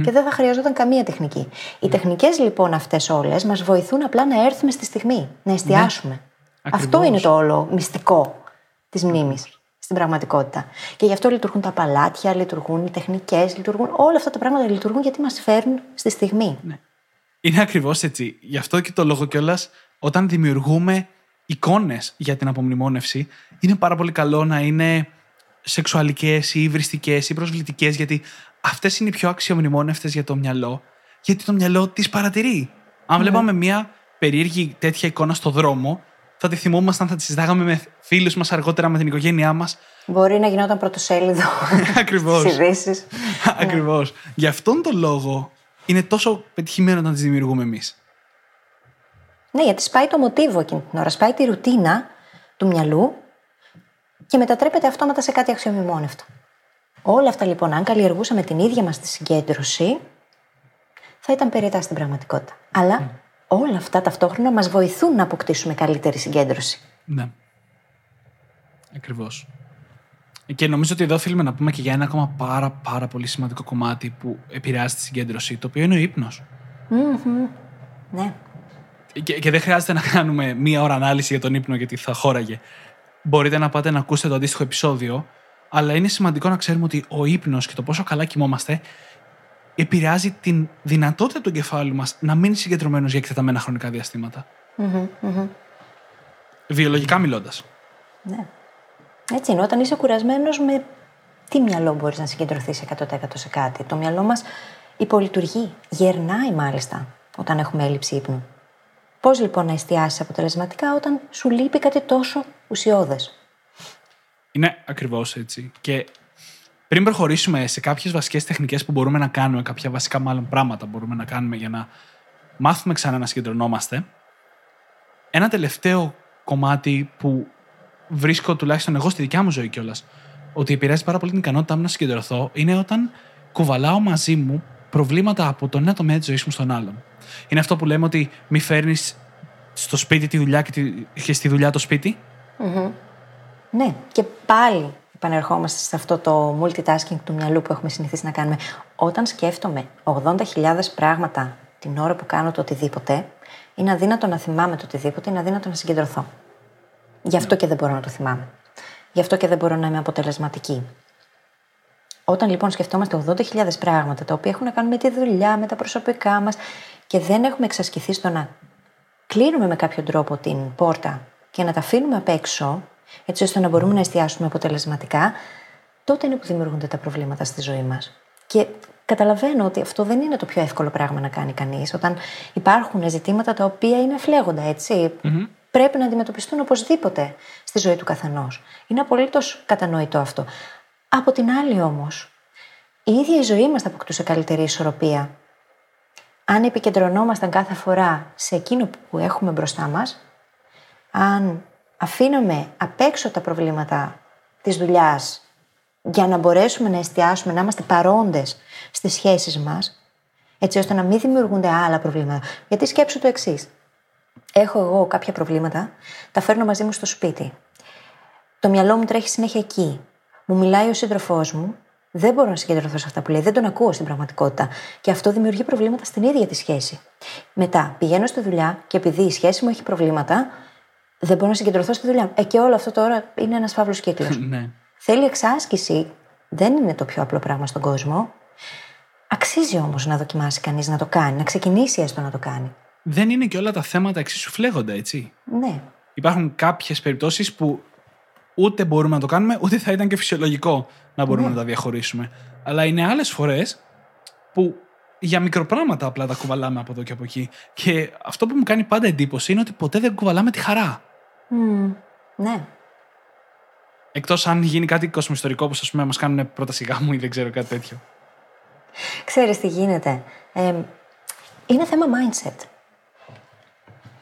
Και δεν θα χρειαζόταν καμία τεχνική. Οι τεχνικές λοιπόν αυτές όλες μας βοηθούν απλά να έρθουμε στη στιγμή, να εστιάσουμε. Αυτό Ακριβώς. είναι το όλο μυστικό της μνήμης στην πραγματικότητα. Και γι' αυτό λειτουργούν τα παλάτια, λειτουργούν οι τεχνικές, λειτουργούν όλα αυτά τα πράγματα λειτουργούν γιατί μας φέρνουν στη στιγμή. Είναι ακριβώς έτσι. Γι' αυτό και το λόγο κιόλας, όταν δημιουργούμε εικόνες για την απομνημόνευση, είναι πάρα πολύ καλό να είναι σεξουαλικές ή υβριστικές ή προσβλητικές, γιατί αυτές είναι οι πιο αξιομνημόνευτες για το μυαλό, γιατί το μυαλό τις παρατηρεί. Αν βλέπαμε μια περίεργη τέτοια εικόνα στο δρόμο, θα τη θυμόμασταν, θα τη συζητάγαμε με φίλους μας αργότερα, με την οικογένειά μας. Μπορεί να γινόταν πρωτοσέλιδο Ακριβώς. στις ειδήσεις. Ακριβώς. Γι' αυτόν τον λόγο είναι τόσο πετυχημένο να τις δημιουργούμε εμείς. Ναι, γιατί σπάει το μοτίβο εκείνη την ώρα, σπάει τη ρουτίνα του μυαλού και μετατρέπεται αυτόματα σε κάτι αξιομνημόνευτο. Όλα αυτά λοιπόν, αν καλλιεργούσαμε την ίδια μας τη συγκέντρωση, θα ήταν περιτά στην πραγματικότητα. Αλλά όλα αυτά ταυτόχρονα μας βοηθούν να αποκτήσουμε καλύτερη συγκέντρωση. Ναι. Ακριβώς. Και νομίζω ότι εδώ οφείλουμε να πούμε και για ένα ακόμα πάρα, πάρα πολύ σημαντικό κομμάτι που επηρεάζει τη συγκέντρωση, το οποίο είναι ο ύπνος. Ναι. Και, και δεν χρειάζεται να κάνουμε μία ώρα ανάλυση για τον ύπνο γιατί θα χώραγε. Μπορείτε να πάτε να ακούσετε το αντίστοιχο επεισόδιο, αλλά είναι σημαντικό να ξέρουμε ότι ο ύπνος και το πόσο καλά κοιμόμαστε επηρεάζει την δυνατότητα του εγκεφάλου μας να μείνει συγκεντρωμένος για εκτεταμένα χρονικά διαστήματα. Βιολογικά μιλώντας. ναι. Έτσι είναι. Όταν είσαι κουρασμένος, με τι μυαλό μπορείς να συγκεντρωθείς 100% σε κάτι; Το μυαλό μας υπολειτουργεί. Γερνάει μάλιστα όταν έχουμε έλλειψη ύπνου. Πώς λοιπόν να εστιάσεις αποτελεσματικά όταν σου λείπει κάτι τόσο ουσιώδες; Είναι ακριβώς έτσι. Και πριν προχωρήσουμε σε κάποιες βασικές τεχνικές που μπορούμε να κάνουμε, κάποια βασικά μάλλον πράγματα μπορούμε να κάνουμε για να μάθουμε ξανά να συγκεντρωνόμαστε, ένα τελευταίο κομμάτι που βρίσκω τουλάχιστον εγώ στη δικιά μου ζωή κιόλας, ότι επηρεάζει πάρα πολύ την ικανότητά μου να συγκεντρωθώ, είναι όταν κουβαλάω μαζί μου προβλήματα από τον ένα τομέα της ζωής μου στον άλλον. Είναι αυτό που λέμε ότι μη φέρνεις στο σπίτι τη δουλειά και, τη- και στη δουλειά το σπίτι. Ναι, και πάλι επανερχόμαστε σε αυτό το multitasking του μυαλού που έχουμε συνηθίσει να κάνουμε. Όταν σκέφτομαι 80.000 πράγματα την ώρα που κάνω το οτιδήποτε, είναι αδύνατο να θυμάμαι το οτιδήποτε, είναι αδύνατο να συγκεντρωθώ. Γι' αυτό και δεν μπορώ να το θυμάμαι. Γι' αυτό και δεν μπορώ να είμαι αποτελεσματική. Όταν λοιπόν σκεφτόμαστε 80.000 πράγματα τα οποία έχουν να κάνουν με τη δουλειά, με τα προσωπικά μας και δεν έχουμε εξασκηθεί στο να κλείνουμε με κάποιο τρόπο την πόρτα και να τα αφήνουμε απ' έξω, έτσι ώστε να μπορούμε να εστιάσουμε αποτελεσματικά, τότε είναι που δημιουργούνται τα προβλήματα στη ζωή μας. Και καταλαβαίνω ότι αυτό δεν είναι το πιο εύκολο πράγμα να κάνει κανείς, όταν υπάρχουν ζητήματα τα οποία είναι φλέγοντα, έτσι. Πρέπει να αντιμετωπιστούν οπωσδήποτε στη ζωή του καθενός. Είναι απολύτως κατανοητό αυτό. Από την άλλη όμως, η ίδια η ζωή μας θα αποκτούσε καλύτερη ισορροπία αν επικεντρωνόμασταν κάθε φορά σε εκείνο που έχουμε μπροστά μας, αν αφήναμε απ' έξω τα προβλήματα της δουλειάς για να μπορέσουμε να εστιάσουμε, να είμαστε παρόντες στις σχέσεις μας, έτσι ώστε να μην δημιουργούνται άλλα προβλήματα. Γιατί σκέψου το εξής. Έχω εγώ κάποια προβλήματα, τα φέρνω μαζί μου στο σπίτι. Το μυαλό μου τρέχει συνέχεια εκεί. Μου μιλάει ο σύντροφός μου, δεν μπορώ να συγκεντρωθώ σε αυτά που λέει, δεν τον ακούω στην πραγματικότητα. Και αυτό δημιουργεί προβλήματα στην ίδια τη σχέση. Μετά πηγαίνω στη δουλειά και επειδή η σχέση μου έχει προβλήματα, δεν μπορώ να συγκεντρωθώ στη δουλειά. Ε, και όλο αυτό τώρα είναι ένας φαύλος κύκλος. ναι. Θέλει εξάσκηση. Δεν είναι το πιο απλό πράγμα στον κόσμο. Αξίζει όμως να δοκιμάσει κανείς να το κάνει, να ξεκινήσει έστω να το κάνει. δεν είναι και όλα τα θέματα εξίσου φλέγοντα, έτσι. Ναι. Υπάρχουν κάποιες περιπτώσεις που ούτε μπορούμε να το κάνουμε, ούτε θα ήταν και φυσιολογικό να μπορούμε Ναι. να τα διαχωρίσουμε. Αλλά είναι άλλες φορές που για μικροπράγματα απλά τα κουβαλάμε από εδώ και από εκεί. Και αυτό που μου κάνει πάντα εντύπωση είναι ότι ποτέ δεν κουβαλάμε τη χαρά. Μμμ. Ναι. Εκτός αν γίνει κάτι κοσμοϊστορικό, όπως ας πούμε μας κάνουν πρόταση γάμου ή δεν ξέρω κάτι τέτοιο. Ξέρεις τι γίνεται. Ε, είναι θέμα mindset.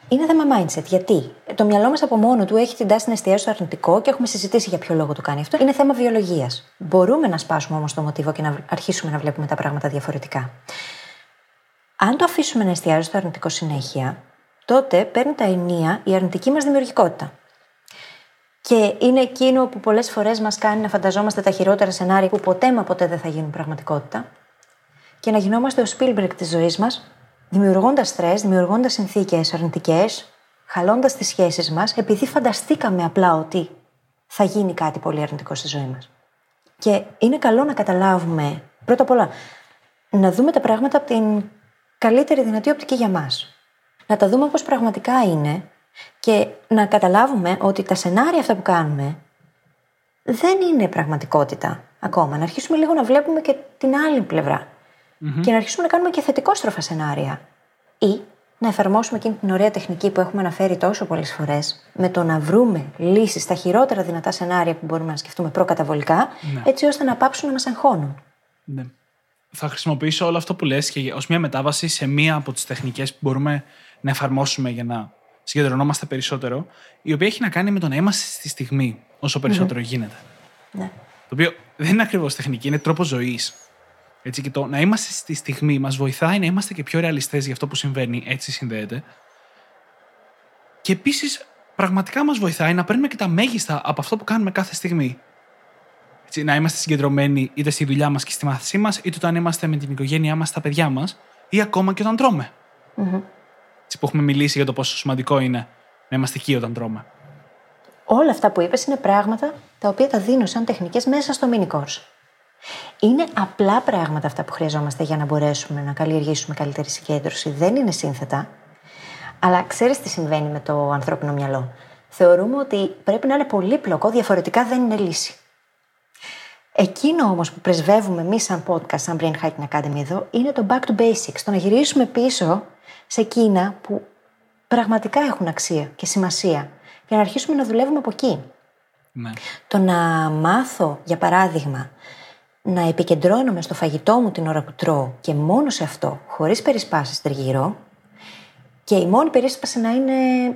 Είναι θέμα mindset. Γιατί; Το μυαλό μας από μόνο του έχει την τάση να εστιάζει στο αρνητικό και έχουμε συζητήσει για ποιο λόγο το κάνει αυτό. Είναι θέμα βιολογίας. Μπορούμε να σπάσουμε όμως το μοτίβο και να αρχίσουμε να βλέπουμε τα πράγματα διαφορετικά. Αν το αφήσουμε να εστιάζει στο αρνητικό συνέχεια, τότε παίρνει τα ενία η αρνητική μας δημιουργικότητα. Και είναι εκείνο που πολλές φορές μας κάνει να φανταζόμαστε τα χειρότερα σενάρια που ποτέ μα ποτέ δεν θα γίνουν πραγματικότητα και να γινόμαστε ο Spielberg της ζωής μας, δημιουργώντας στρες, δημιουργώντας συνθήκες αρνητικές, χαλώντας τις σχέσεις μας, επειδή φανταστήκαμε απλά ότι θα γίνει κάτι πολύ αρνητικό στη ζωή μας. Και είναι καλό να καταλάβουμε, πρώτα απ' όλα, να δούμε τα πράγματα από την καλύτερη δυνατή οπτική για μας. Να τα δούμε όπω πραγματικά είναι και να καταλάβουμε ότι τα σενάρια αυτά που κάνουμε δεν είναι πραγματικότητα ακόμα. Να αρχίσουμε λίγο να βλέπουμε και την άλλη πλευρά. Και να αρχίσουμε να κάνουμε και θετικόστροφα σενάρια. Ή να εφαρμόσουμε εκείνη την ωραία τεχνική που έχουμε αναφέρει τόσο πολλές φορές, με το να βρούμε λύσεις στα χειρότερα δυνατά σενάρια που μπορούμε να σκεφτούμε προκαταβολικά, έτσι ώστε να πάψουν να μας αγχώνουν. Ναι. Θα χρησιμοποιήσω όλο αυτό που λες και ως μια μετάβαση σε μία από τις τεχνικές που μπορούμε να εφαρμόσουμε για να συγκεντρωνόμαστε περισσότερο, η οποία έχει να κάνει με το να είμαστε στη στιγμή όσο περισσότερο γίνεται. Ναι. Το οποίο δεν είναι ακριβώς τεχνική, είναι τρόπο ζωής. Έτσι, και το να είμαστε στη στιγμή μας βοηθάει να είμαστε και πιο ρεαλιστές για αυτό που συμβαίνει, έτσι συνδέεται. Και επίσης πραγματικά μας βοηθάει να παίρνουμε και τα μέγιστα από αυτό που κάνουμε κάθε στιγμή. Έτσι, να είμαστε συγκεντρωμένοι είτε στη δουλειά μας και στη μάθησή μας, είτε όταν είμαστε με την οικογένειά μας, τα παιδιά μας, ή ακόμα και όταν τρώμε. Έτσι, που έχουμε μιλήσει για το πόσο σημαντικό είναι να είμαστε εκεί όταν τρώμε. Όλα αυτά που είπες είναι πράγματα τα οποία τα δίνω σαν τεχνικές μέσα στο mini course. Είναι απλά πράγματα αυτά που χρειαζόμαστε για να μπορέσουμε να καλλιεργήσουμε καλύτερη συγκέντρωση. Δεν είναι σύνθετα. Αλλά ξέρεις τι συμβαίνει με το ανθρώπινο μυαλό. Θεωρούμε ότι πρέπει να είναι πολύπλοκο, διαφορετικά δεν είναι λύση. Εκείνο όμως που πρεσβεύουμε εμείς, σαν podcast, σαν Brain Hacking Academy εδώ, είναι το back to basics. Το να γυρίσουμε πίσω σε εκείνα που πραγματικά έχουν αξία και σημασία και να αρχίσουμε να δουλεύουμε από εκεί. Ναι. Το να μάθω, για παράδειγμα, να επικεντρώνομαι στο φαγητό μου την ώρα που τρώω και μόνο σε αυτό, χωρίς περισπάσεις τριγύρω, και η μόνη περίσπαση να είναι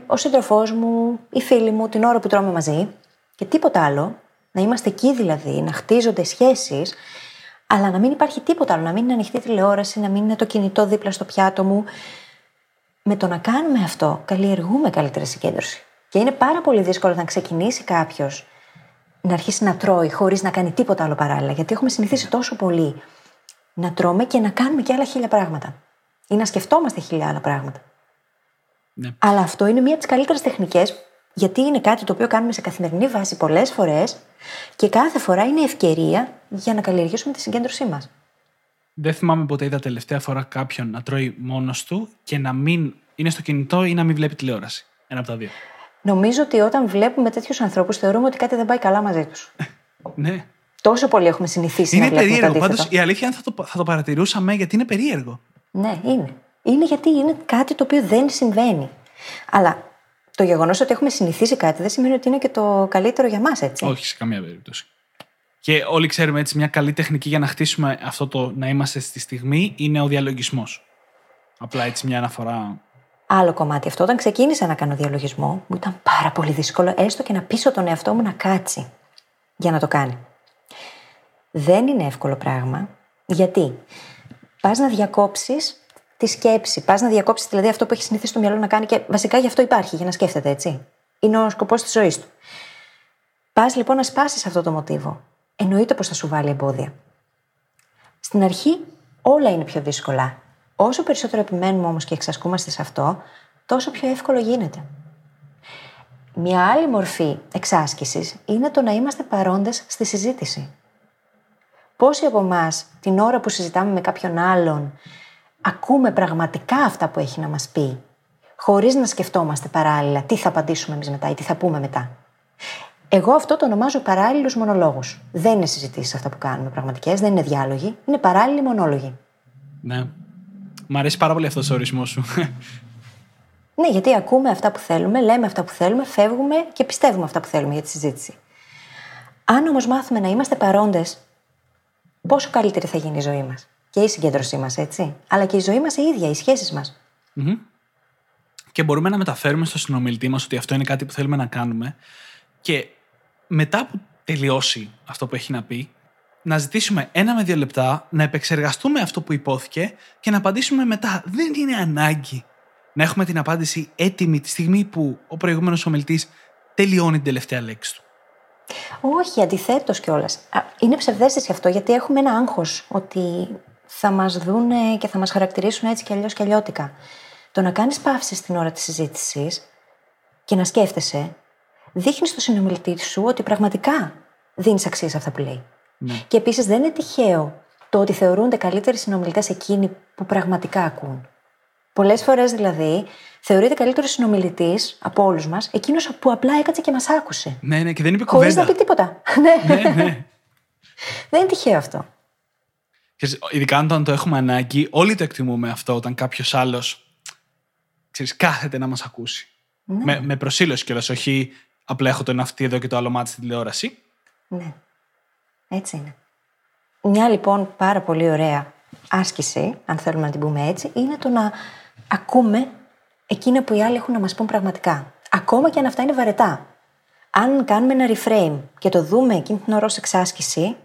ο σύντροφός μου, οι φίλοι μου, την ώρα που τρώμε μαζί και τίποτα άλλο, να είμαστε εκεί δηλαδή, να χτίζονται σχέσεις, αλλά να μην υπάρχει τίποτα άλλο, να μην είναι ανοιχτή τηλεόραση, να μην είναι το κινητό δίπλα στο πιάτο μου. Με το να κάνουμε αυτό, καλλιεργούμε καλύτερη συγκέντρωση. Και είναι πάρα πολύ δύσκολο να ξεκινήσει κάποιος να αρχίσει να τρώει χωρίς να κάνει τίποτα άλλο παράλληλα. Γιατί έχουμε συνηθίσει τόσο πολύ να τρώμε και να κάνουμε και άλλα χίλια πράγματα. Ή να σκεφτόμαστε χίλια άλλα πράγματα. Ναι. Αλλά αυτό είναι μία από τις καλύτερες τεχνικές, γιατί είναι κάτι το οποίο κάνουμε σε καθημερινή βάση πολλές φορές και κάθε φορά είναι ευκαιρία για να καλλιεργήσουμε τη συγκέντρωσή μας. Δεν θυμάμαι ποτέ είδα τελευταία φορά κάποιον να τρώει μόνος του και να μην είναι στο κινητό ή να μην βλέπει τηλεόραση. Ένα από τα δύο. Νομίζω ότι όταν βλέπουμε τέτοιους ανθρώπους, θεωρούμε ότι κάτι δεν πάει καλά μαζί τους. Ναι. Τόσο πολύ έχουμε συνηθίσει Είναι να βλέπουμε περίεργο. το αντίθετο. Πάντως η αλήθεια είναι θα το, θα το παρατηρούσαμε γιατί είναι περίεργο. Ναι, είναι. Είναι γιατί είναι κάτι το οποίο δεν συμβαίνει. Αλλά το γεγονός ότι έχουμε συνηθίσει κάτι δεν σημαίνει ότι είναι και το καλύτερο για μας, έτσι. Όχι σε καμία περίπτωση. Και όλοι ξέρουμε έτσι μια καλή τεχνική για να χτίσουμε αυτό το να είμαστε στη στιγμή είναι ο διαλογισμός. Απλά έτσι μια αναφορά. Άλλο κομμάτι αυτό. Όταν ξεκίνησα να κάνω διαλογισμό, μου ήταν πάρα πολύ δύσκολο έστω και να πείσω τον εαυτό μου να κάτσει για να το κάνει. Δεν είναι εύκολο πράγμα. Γιατί; Πας να διακόψεις τη σκέψη. Πας να διακόψεις δηλαδή αυτό που έχεις συνηθίσει το μυαλό να κάνει και βασικά γι' αυτό υπάρχει, για να σκέφτεται, έτσι. Είναι ο σκοπός της ζωής του. Πας λοιπόν να σπάσεις αυτό το μοτίβο. Εννοείται πως θα σου βάλει εμπόδια. Στην αρχή όλα είναι πιο δύσκολα. Όσο περισσότερο επιμένουμε όμως και εξασκούμαστε σε αυτό, τόσο πιο εύκολο γίνεται. Μια άλλη μορφή εξάσκησης είναι το να είμαστε παρόντες στη συζήτηση. Πόσοι από εμάς την ώρα που συζητάμε με κάποιον άλλον ακούμε πραγματικά αυτά που έχει να μας πει χωρίς να σκεφτόμαστε παράλληλα τι θα απαντήσουμε εμείς μετά ή τι θα πούμε μετά; Εγώ αυτό το ονομάζω παράλληλους μονολόγους. Δεν είναι συζητήσεις αυτά που κάνουμε πραγματικές, δεν είναι διάλογοι, είναι παράλληλοι μονόλογοι. Ναι. Μ' αρέσει πάρα πολύ αυτός ο ορισμός σου. Ναι, γιατί ακούμε αυτά που θέλουμε, λέμε αυτά που θέλουμε, φεύγουμε και πιστεύουμε αυτά που θέλουμε για τη συζήτηση. Αν όμως μάθουμε να είμαστε παρόντες, πόσο καλύτερη θα γίνει η ζωή μας; Και η συγκέντρωσή μας, έτσι. Αλλά και η ζωή μας η ίδια, οι σχέσεις μας. και μπορούμε να μεταφέρουμε στο συνομιλητή μας ότι αυτό είναι κάτι που θέλουμε να κάνουμε. Και μετά που τελειώσει αυτό που έχει να πει, να ζητήσουμε ένα με δύο λεπτά, να επεξεργαστούμε αυτό που υπόθηκε και να απαντήσουμε μετά. Δεν είναι ανάγκη να έχουμε την απάντηση έτοιμη τη στιγμή που ο προηγούμενος ομιλητής τελειώνει την τελευταία λέξη του. Όχι, αντιθέτως κιόλας. Είναι ψευδέστηση αυτό, γιατί έχουμε ένα άγχος ότι θα μας δούνε και θα μας χαρακτηρίσουν έτσι κι αλλιώς κι αλλιώτικα. Το να κάνεις παύση στην ώρα της συζήτησης και να σκέφτεσαι, δείχνεις στο συνομιλητή σου ότι πραγματικά δίνεις αξία σε αυτά που λέει. Ναι. Και επίσης δεν είναι τυχαίο το ότι θεωρούνται καλύτεροι συνομιλητές εκείνοι που πραγματικά ακούν. Πολλές φορές δηλαδή θεωρείται καλύτερος συνομιλητής από όλους μας εκείνος που απλά έκατσε και μας άκουσε. Ναι, ναι, και δεν είπε Χωρίς κουβέντα. να πει τίποτα. ναι. ναι, ναι. Δεν είναι τυχαίο αυτό. Ξέρεις, ειδικά όταν το έχουμε ανάγκη, όλοι το εκτιμούμε αυτό όταν κάποιος άλλος κάθεται να μας ακούσει. Ναι. Με, με προσήλωση κιόλας, όχι απλά έχω τον αυτή εδώ και το άλλο μάτι στην τηλεόραση. Ναι. Έτσι είναι. Μια λοιπόν πάρα πολύ ωραία άσκηση, αν θέλουμε να την πούμε έτσι, είναι το να ακούμε εκείνα που οι άλλοι έχουν να μας πούν πραγματικά. Ακόμα και αν αυτά είναι βαρετά. Αν κάνουμε ένα reframe και το δούμε εκείνη την ώρα ως εξάσκηση,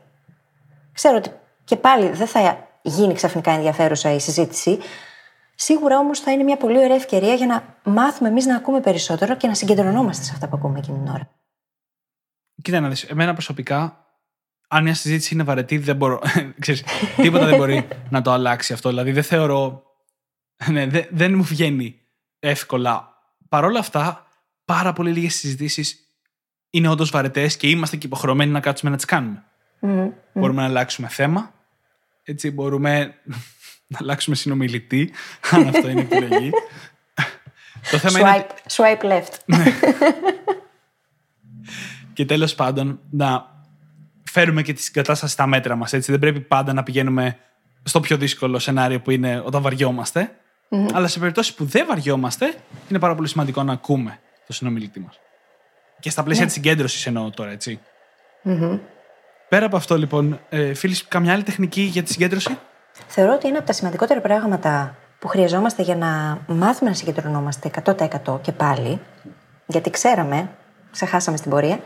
ξέρω ότι και πάλι δεν θα γίνει ξαφνικά ενδιαφέρουσα η συζήτηση, σίγουρα όμως θα είναι μια πολύ ωραία ευκαιρία για να μάθουμε εμείς να ακούμε περισσότερο και να συγκεντρωνόμαστε σε αυτά που ακούμε εκείνη την ώρα. Κοίτα να δεις, εμένα προσωπικά, αν μια συζήτηση είναι βαρετή, δεν μπορώ. Ξέρεις, τίποτα δεν μπορεί να το αλλάξει αυτό. Δηλαδή, δεν θεωρώ. Ναι, δεν, δεν μου βγαίνει εύκολα. Παρ' όλα αυτά, πάρα πολύ λίγες συζητήσεις είναι όντως βαρετές και είμαστε και υποχρεωμένοι να κάτσουμε να τις κάνουμε. Μπορούμε να αλλάξουμε θέμα. Έτσι, μπορούμε να αλλάξουμε συνομιλητή, αν αυτό είναι επιλογή. Το θέμα είναι. Swipe, swipe left. Και τέλος πάντων, να φέρουμε και την κατάσταση στα μέτρα μας. Δεν πρέπει πάντα να πηγαίνουμε στο πιο δύσκολο σενάριο που είναι όταν βαριόμαστε. Αλλά σε περιπτώσεις που δεν βαριόμαστε, είναι πάρα πολύ σημαντικό να ακούμε το συνομιλητή μας. Και στα πλαίσια Ναι. της τη συγκέντρωσης εννοώ τώρα, έτσι. Πέρα από αυτό, λοιπόν, ε, φίλοι, καμιά άλλη τεχνική για τη συγκέντρωση; Θεωρώ ότι είναι από τα σημαντικότερα πράγματα που χρειαζόμαστε για να μάθουμε να συγκεντρωνόμαστε 100% και πάλι, γιατί ξέραμε, ξεχάσαμε στην πορεία,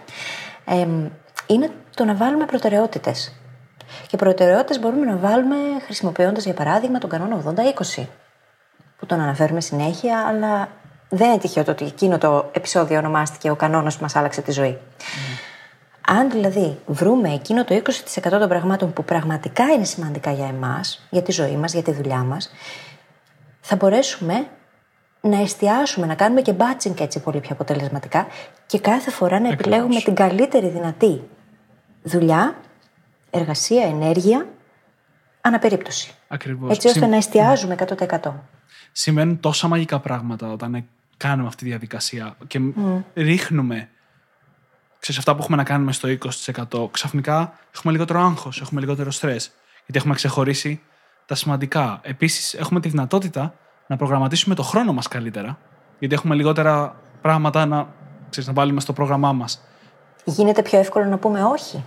εμ, είναι το να βάλουμε προτεραιότητες. Και προτεραιότητες μπορούμε να βάλουμε χρησιμοποιώντας, για παράδειγμα, τον κανόνα 80-20, που τον αναφέρουμε συνέχεια, αλλά δεν είναι τυχαίο το ότι εκείνο το επεισόδιο ονομάστηκε ο κανόνας που μας άλλαξε τη ζωή. Αν δηλαδή βρούμε εκείνο το 20% των πραγμάτων που πραγματικά είναι σημαντικά για εμάς, για τη ζωή μας, για τη δουλειά μας, θα μπορέσουμε να εστιάσουμε, να κάνουμε και batching έτσι πολύ πιο αποτελεσματικά και κάθε φορά να επιλέγουμε την καλύτερη δυνατή δουλειά, εργασία, ενέργεια, αναπερίπτωση. Ακριβώς. Έτσι ώστε να εστιάζουμε 100%. Συμβαίνουν τόσα μαγικά πράγματα όταν ε, κάνουμε αυτή τη διαδικασία και ρίχνουμε ξέρεις, αυτά που έχουμε να κάνουμε στο 20%. Ξαφνικά έχουμε λιγότερο άγχος, έχουμε λιγότερο στρες, γιατί έχουμε ξεχωρίσει τα σημαντικά. Επίσης, έχουμε τη δυνατότητα να προγραμματίσουμε το χρόνο μας καλύτερα, γιατί έχουμε λιγότερα πράγματα να, ξέρεις, να βάλουμε στο πρόγραμμά μας. Γίνεται πιο εύκολο να πούμε όχι;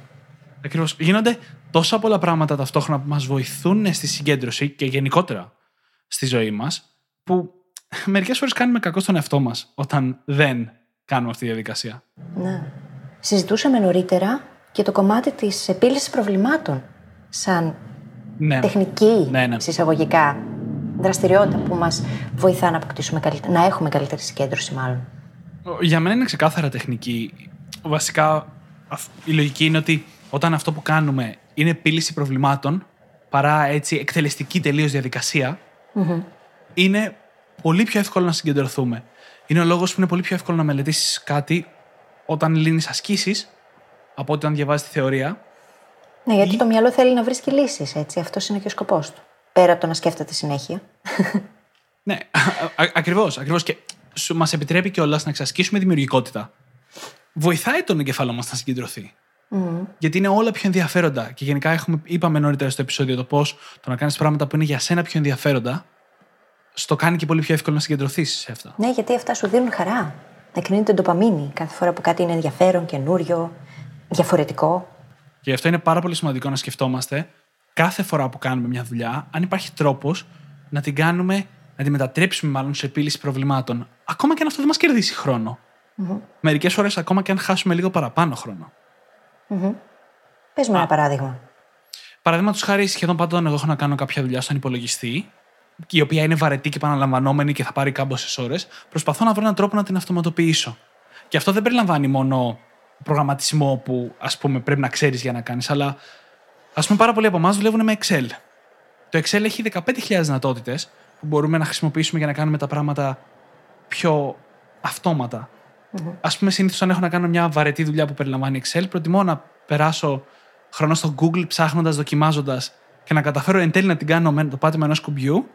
Ακριβώς. Γίνονται τόσα πολλά πράγματα ταυτόχρονα που μας βοηθούν στη συγκέντρωση και γενικότερα στη ζωή μας, που μερικές φορές κάνουμε κακό στον εαυτό μας όταν δεν κάνουμε αυτή τη διαδικασία. Ναι. Συζητούσαμε νωρίτερα και το κομμάτι της επίλυσης προβλημάτων σαν Ναι. τεχνική Ναι, ναι. συσσαγωγικά δραστηριότητα που μας βοηθά να αποκτήσουμε καλύτερη, να έχουμε καλύτερη συγκέντρωση μάλλον. Για μένα είναι ξεκάθαρα τεχνική. Βασικά, αυ- η λογική είναι ότι όταν αυτό που κάνουμε είναι επίλυση προβλημάτων, παρά έτσι εκτελεστική τελείως διαδικασία, είναι πολύ πιο εύκολο να συγκεντρωθούμε. Είναι ο λόγος που είναι πολύ πιο εύκολο να μελετήσεις κάτι όταν λύνεις ασκήσεις από ότι όταν διαβάζεις τη θεωρία. Ναι, γιατί το μυαλό θέλει να βρίσκει λύσεις, έτσι. Αυτός είναι και ο σκοπός του. Πέρα από το να σκέφτεται συνέχεια. Ναι, ακριβώς. Ακριβώς. Και μας επιτρέπει κιόλας να εξασκήσουμε δημιουργικότητα. Βοηθάει τον εγκεφάλο μας να συγκεντρωθεί. Γιατί είναι όλα πιο ενδιαφέροντα. Και γενικά έχουμε, είπαμε νωρίτερα στο επεισόδιο το πώς το να κάνεις πράγματα που είναι για σένα πιο ενδιαφέροντα, στο κάνει και πολύ πιο εύκολο να συγκεντρωθείς σε αυτά. Ναι, γιατί αυτά σου δίνουν χαρά. Εκρίνεται ντοπαμίνη κάθε φορά που κάτι είναι ενδιαφέρον, καινούριο, διαφορετικό. Και γι' αυτό είναι πάρα πολύ σημαντικό να σκεφτόμαστε κάθε φορά που κάνουμε μια δουλειά, αν υπάρχει τρόπος να την κάνουμε, να τη μετατρέψουμε μάλλον σε επίλυση προβλημάτων. Ακόμα και αν αυτό δεν μας κερδίσει χρόνο. Mm-hmm. Μερικές φορές ακόμα και αν χάσουμε λίγο παραπάνω χρόνο. Mm-hmm. Πες μου ένα παράδειγμα. Παραδείγματος χάρη, σχεδόν πάντα εγώ έχω να κάνω κάποια δουλειά στον υπολογιστή, η οποία είναι βαρετή και επαναλαμβανόμενη και θα πάρει κάμποσες ώρες, προσπαθώ να βρω έναν τρόπο να την αυτοματοποιήσω. Και αυτό δεν περιλαμβάνει μόνο προγραμματισμό που ας πούμε πρέπει να ξέρεις για να κάνεις, αλλά ας πούμε πάρα πολλοί από εμάς δουλεύουν με Excel. Το Excel έχει 15.000 δυνατότητες που μπορούμε να χρησιμοποιήσουμε για να κάνουμε τα πράγματα πιο αυτόματα. Mm-hmm. Α πούμε, συνήθως αν έχω να κάνω μια βαρετή δουλειά που περιλαμβάνει Excel, προτιμώ να περάσω χρόνο στο Google ψάχνοντας, δοκιμάζοντας και να καταφέρω εν τέλει να την κάνω με το πάτημα ενός κουμπιού,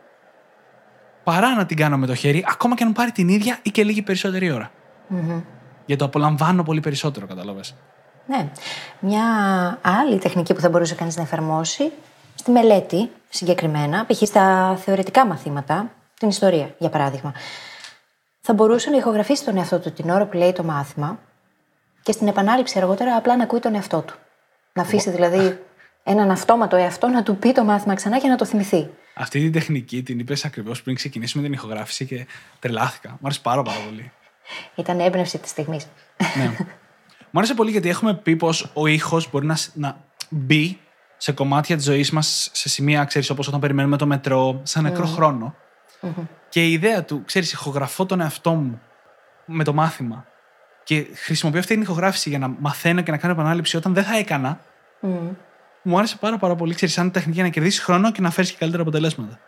παρά να την κάνω με το χέρι, ακόμα και αν πάρει την ίδια ή και λίγη περισσότερη ώρα. Mm-hmm. Γιατί το απολαμβάνω πολύ περισσότερο, κατάλαβες. Ναι. Μια άλλη τεχνική που θα μπορούσε κανείς να εφαρμόσει στη μελέτη συγκεκριμένα, π.χ. στα θεωρητικά μαθήματα, την ιστορία για παράδειγμα, θα μπορούσε να ηχογραφήσει τον εαυτό του την ώρα που λέει το μάθημα και στην επανάληψη αργότερα απλά να ακούει τον εαυτό του. Να αφήσει δηλαδή έναν αυτόματο εαυτό να του πει το μάθημα ξανά και να το θυμηθεί. Αυτή την τεχνική την είπες ακριβώς πριν ξεκινήσουμε την ηχογράφηση και τρελάθηκα. Μου άρεσε πάρα, πάρα πολύ. Ήταν έμπνευση της στιγμής. ναι. Μου άρεσε πολύ γιατί έχουμε πει πως ο ήχος μπορεί να, να μπει σε κομμάτια της ζωής μας σε σημεία, ξέρεις, όπως όταν περιμένουμε το μετρό, σαν νεκρό mm. χρόνο. Mm-hmm. Και η ιδέα του, ξέρεις, ηχογραφώ τον εαυτό μου με το μάθημα και χρησιμοποιώ αυτή την ηχογράφηση για να μαθαίνω και να κάνω επανάληψη όταν δεν θα έκανα. Mm. Μου άρεσε πάρα, πάρα πολύ, ξέρεις, σαν τεχνική για να κερδίσεις χρόνο και να φέρεις και καλύτερα αποτελέσματα.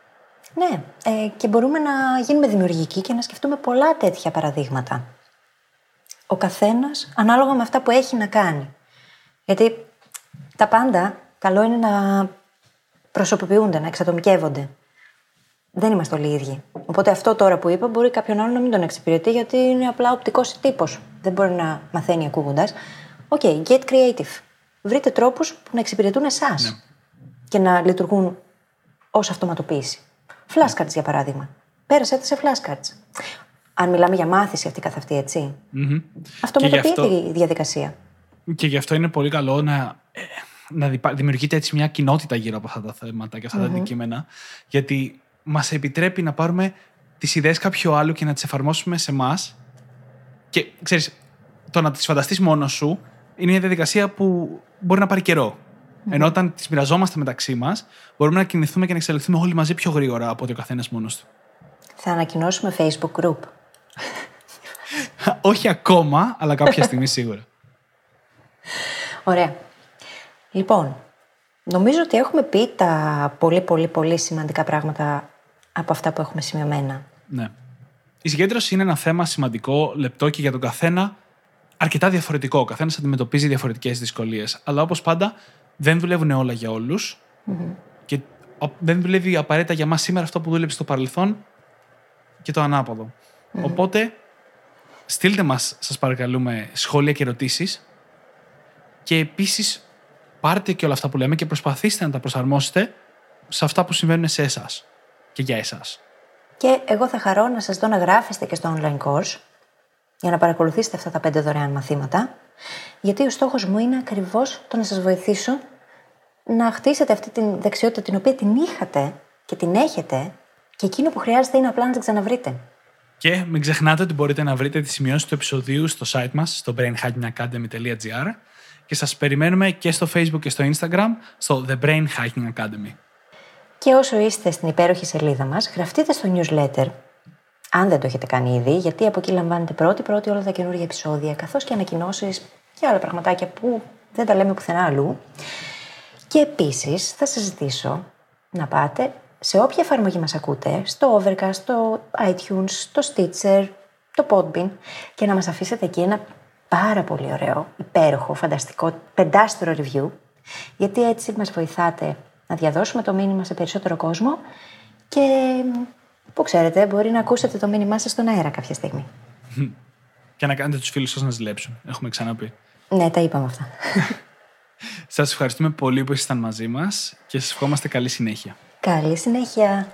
Ναι, ε, και μπορούμε να γίνουμε δημιουργικοί και να σκεφτούμε πολλά τέτοια παραδείγματα. Ο καθένας ανάλογα με αυτά που έχει να κάνει. Γιατί τα πάντα καλό είναι να προσωποποιούνται, να εξατομικεύονται. Δεν είμαστε όλοι ίδιοι. Οπότε αυτό τώρα που είπα μπορεί κάποιον άλλο να μην τον εξυπηρετεί γιατί είναι απλά οπτικός τύπος. Δεν μπορεί να μαθαίνει ακούγοντας. Οκ, okay, get creative. Βρείτε τρόπους που να εξυπηρετούν εσάς ναι. και να λειτουργούν ως αυτοματοποίηση. Flashcards για παράδειγμα. Πέρασε σε flashcards. Αν μιλάμε για μάθηση αυτή καθ' αυτή, έτσι. Mm-hmm. Αυτοματοποιείται αυτό... η διαδικασία. Και γι' αυτό είναι πολύ καλό να, ε, να δημιουργείται έτσι μια κοινότητα γύρω από αυτά τα θέματα και αυτά mm-hmm. τα αντικείμενα. Γιατί μας επιτρέπει να πάρουμε τις ιδέες κάποιου άλλου και να τις εφαρμόσουμε σε εμάς. Και ξέρεις, το να τις φανταστείς μόνος σου είναι μια διαδικασία που μπορεί να πάρει καιρό. Mm-hmm. Ενώ όταν τις μοιραζόμαστε μεταξύ μας, μπορούμε να κινηθούμε και να εξελιχθούμε όλοι μαζί πιο γρήγορα από ότι ο καθένας μόνος του. Θα ανακοινώσουμε Facebook group. Όχι ακόμα, αλλά κάποια στιγμή σίγουρα. Ωραία. Λοιπόν, νομίζω ότι έχουμε πει τα πολύ πολύ πολύ σημαντικά πράγματα από αυτά που έχουμε σημειωμένα. Ναι. Η συγκέντρωση είναι ένα θέμα σημαντικό, λεπτό και για τον καθένα αρκετά διαφορετικό. Ο καθένας αντιμετωπίζει διαφορετικές δυσκολίες. Αλλά όπως πάντα, δεν δουλεύουν όλα για όλους. Mm-hmm. Και δεν δουλεύει απαραίτητα για μας σήμερα αυτό που δούλεψε στο παρελθόν και το ανάποδο. Mm-hmm. Οπότε, στείλτε μας, σας παρακαλούμε, σχόλια και ερωτήσεις. Και επίσης, πάρτε και όλα αυτά που λέμε και προσπαθήστε να τα προσαρμόσετε σε αυτά που συμβαίνουν σε εσάς και για εσάς. Και εγώ θα χαρώ να σας δω να γράφεστε και στο online course για να παρακολουθήσετε αυτά τα πέντε δωρεάν μαθήματα. Γιατί ο στόχος μου είναι ακριβώς το να σας βοηθήσω να χτίσετε αυτή τη δεξιότητα την οποία την είχατε και την έχετε και εκείνο που χρειάζεται είναι απλά να την ξαναβρείτε. Και μην ξεχνάτε ότι μπορείτε να βρείτε τις σημειώσεις του επεισοδίου στο site μας, στο brainhackingacademy.gr και σας περιμένουμε και στο facebook και στο instagram, στο The Brain Hacking Academy. Και όσο είστε στην υπέροχη σελίδα μας, γραφτείτε στο newsletter, αν δεν το έχετε κάνει ήδη, γιατί από εκεί λαμβάνετε πρώτη-πρώτη όλα τα καινούργια επεισόδια, καθώς και ανακοινώσεις και άλλα πραγματάκια που δεν τα λέμε πουθενά αλλού. Και επίσης θα σας ζητήσω να πάτε σε όποια εφαρμογή μας ακούτε, στο Overcast, στο iTunes, στο Stitcher, το Podbean και να μας αφήσετε εκεί ένα πάρα πολύ ωραίο, υπέροχο, φανταστικό, πεντάστερο review γιατί έτσι μας βοηθάτε να διαδώσουμε το μήνυμα σε περισσότερο κόσμο και Που ξέρετε, μπορεί να ακούσετε το μήνυμά σας στον αέρα κάποια στιγμή. Και να κάνετε τους φίλους σας να ζηλέψουν. Έχουμε ξαναπεί. Ναι, τα είπαμε αυτά. Σας ευχαριστούμε πολύ που ήσασταν μαζί μας και σας ευχόμαστε καλή συνέχεια. Καλή συνέχεια.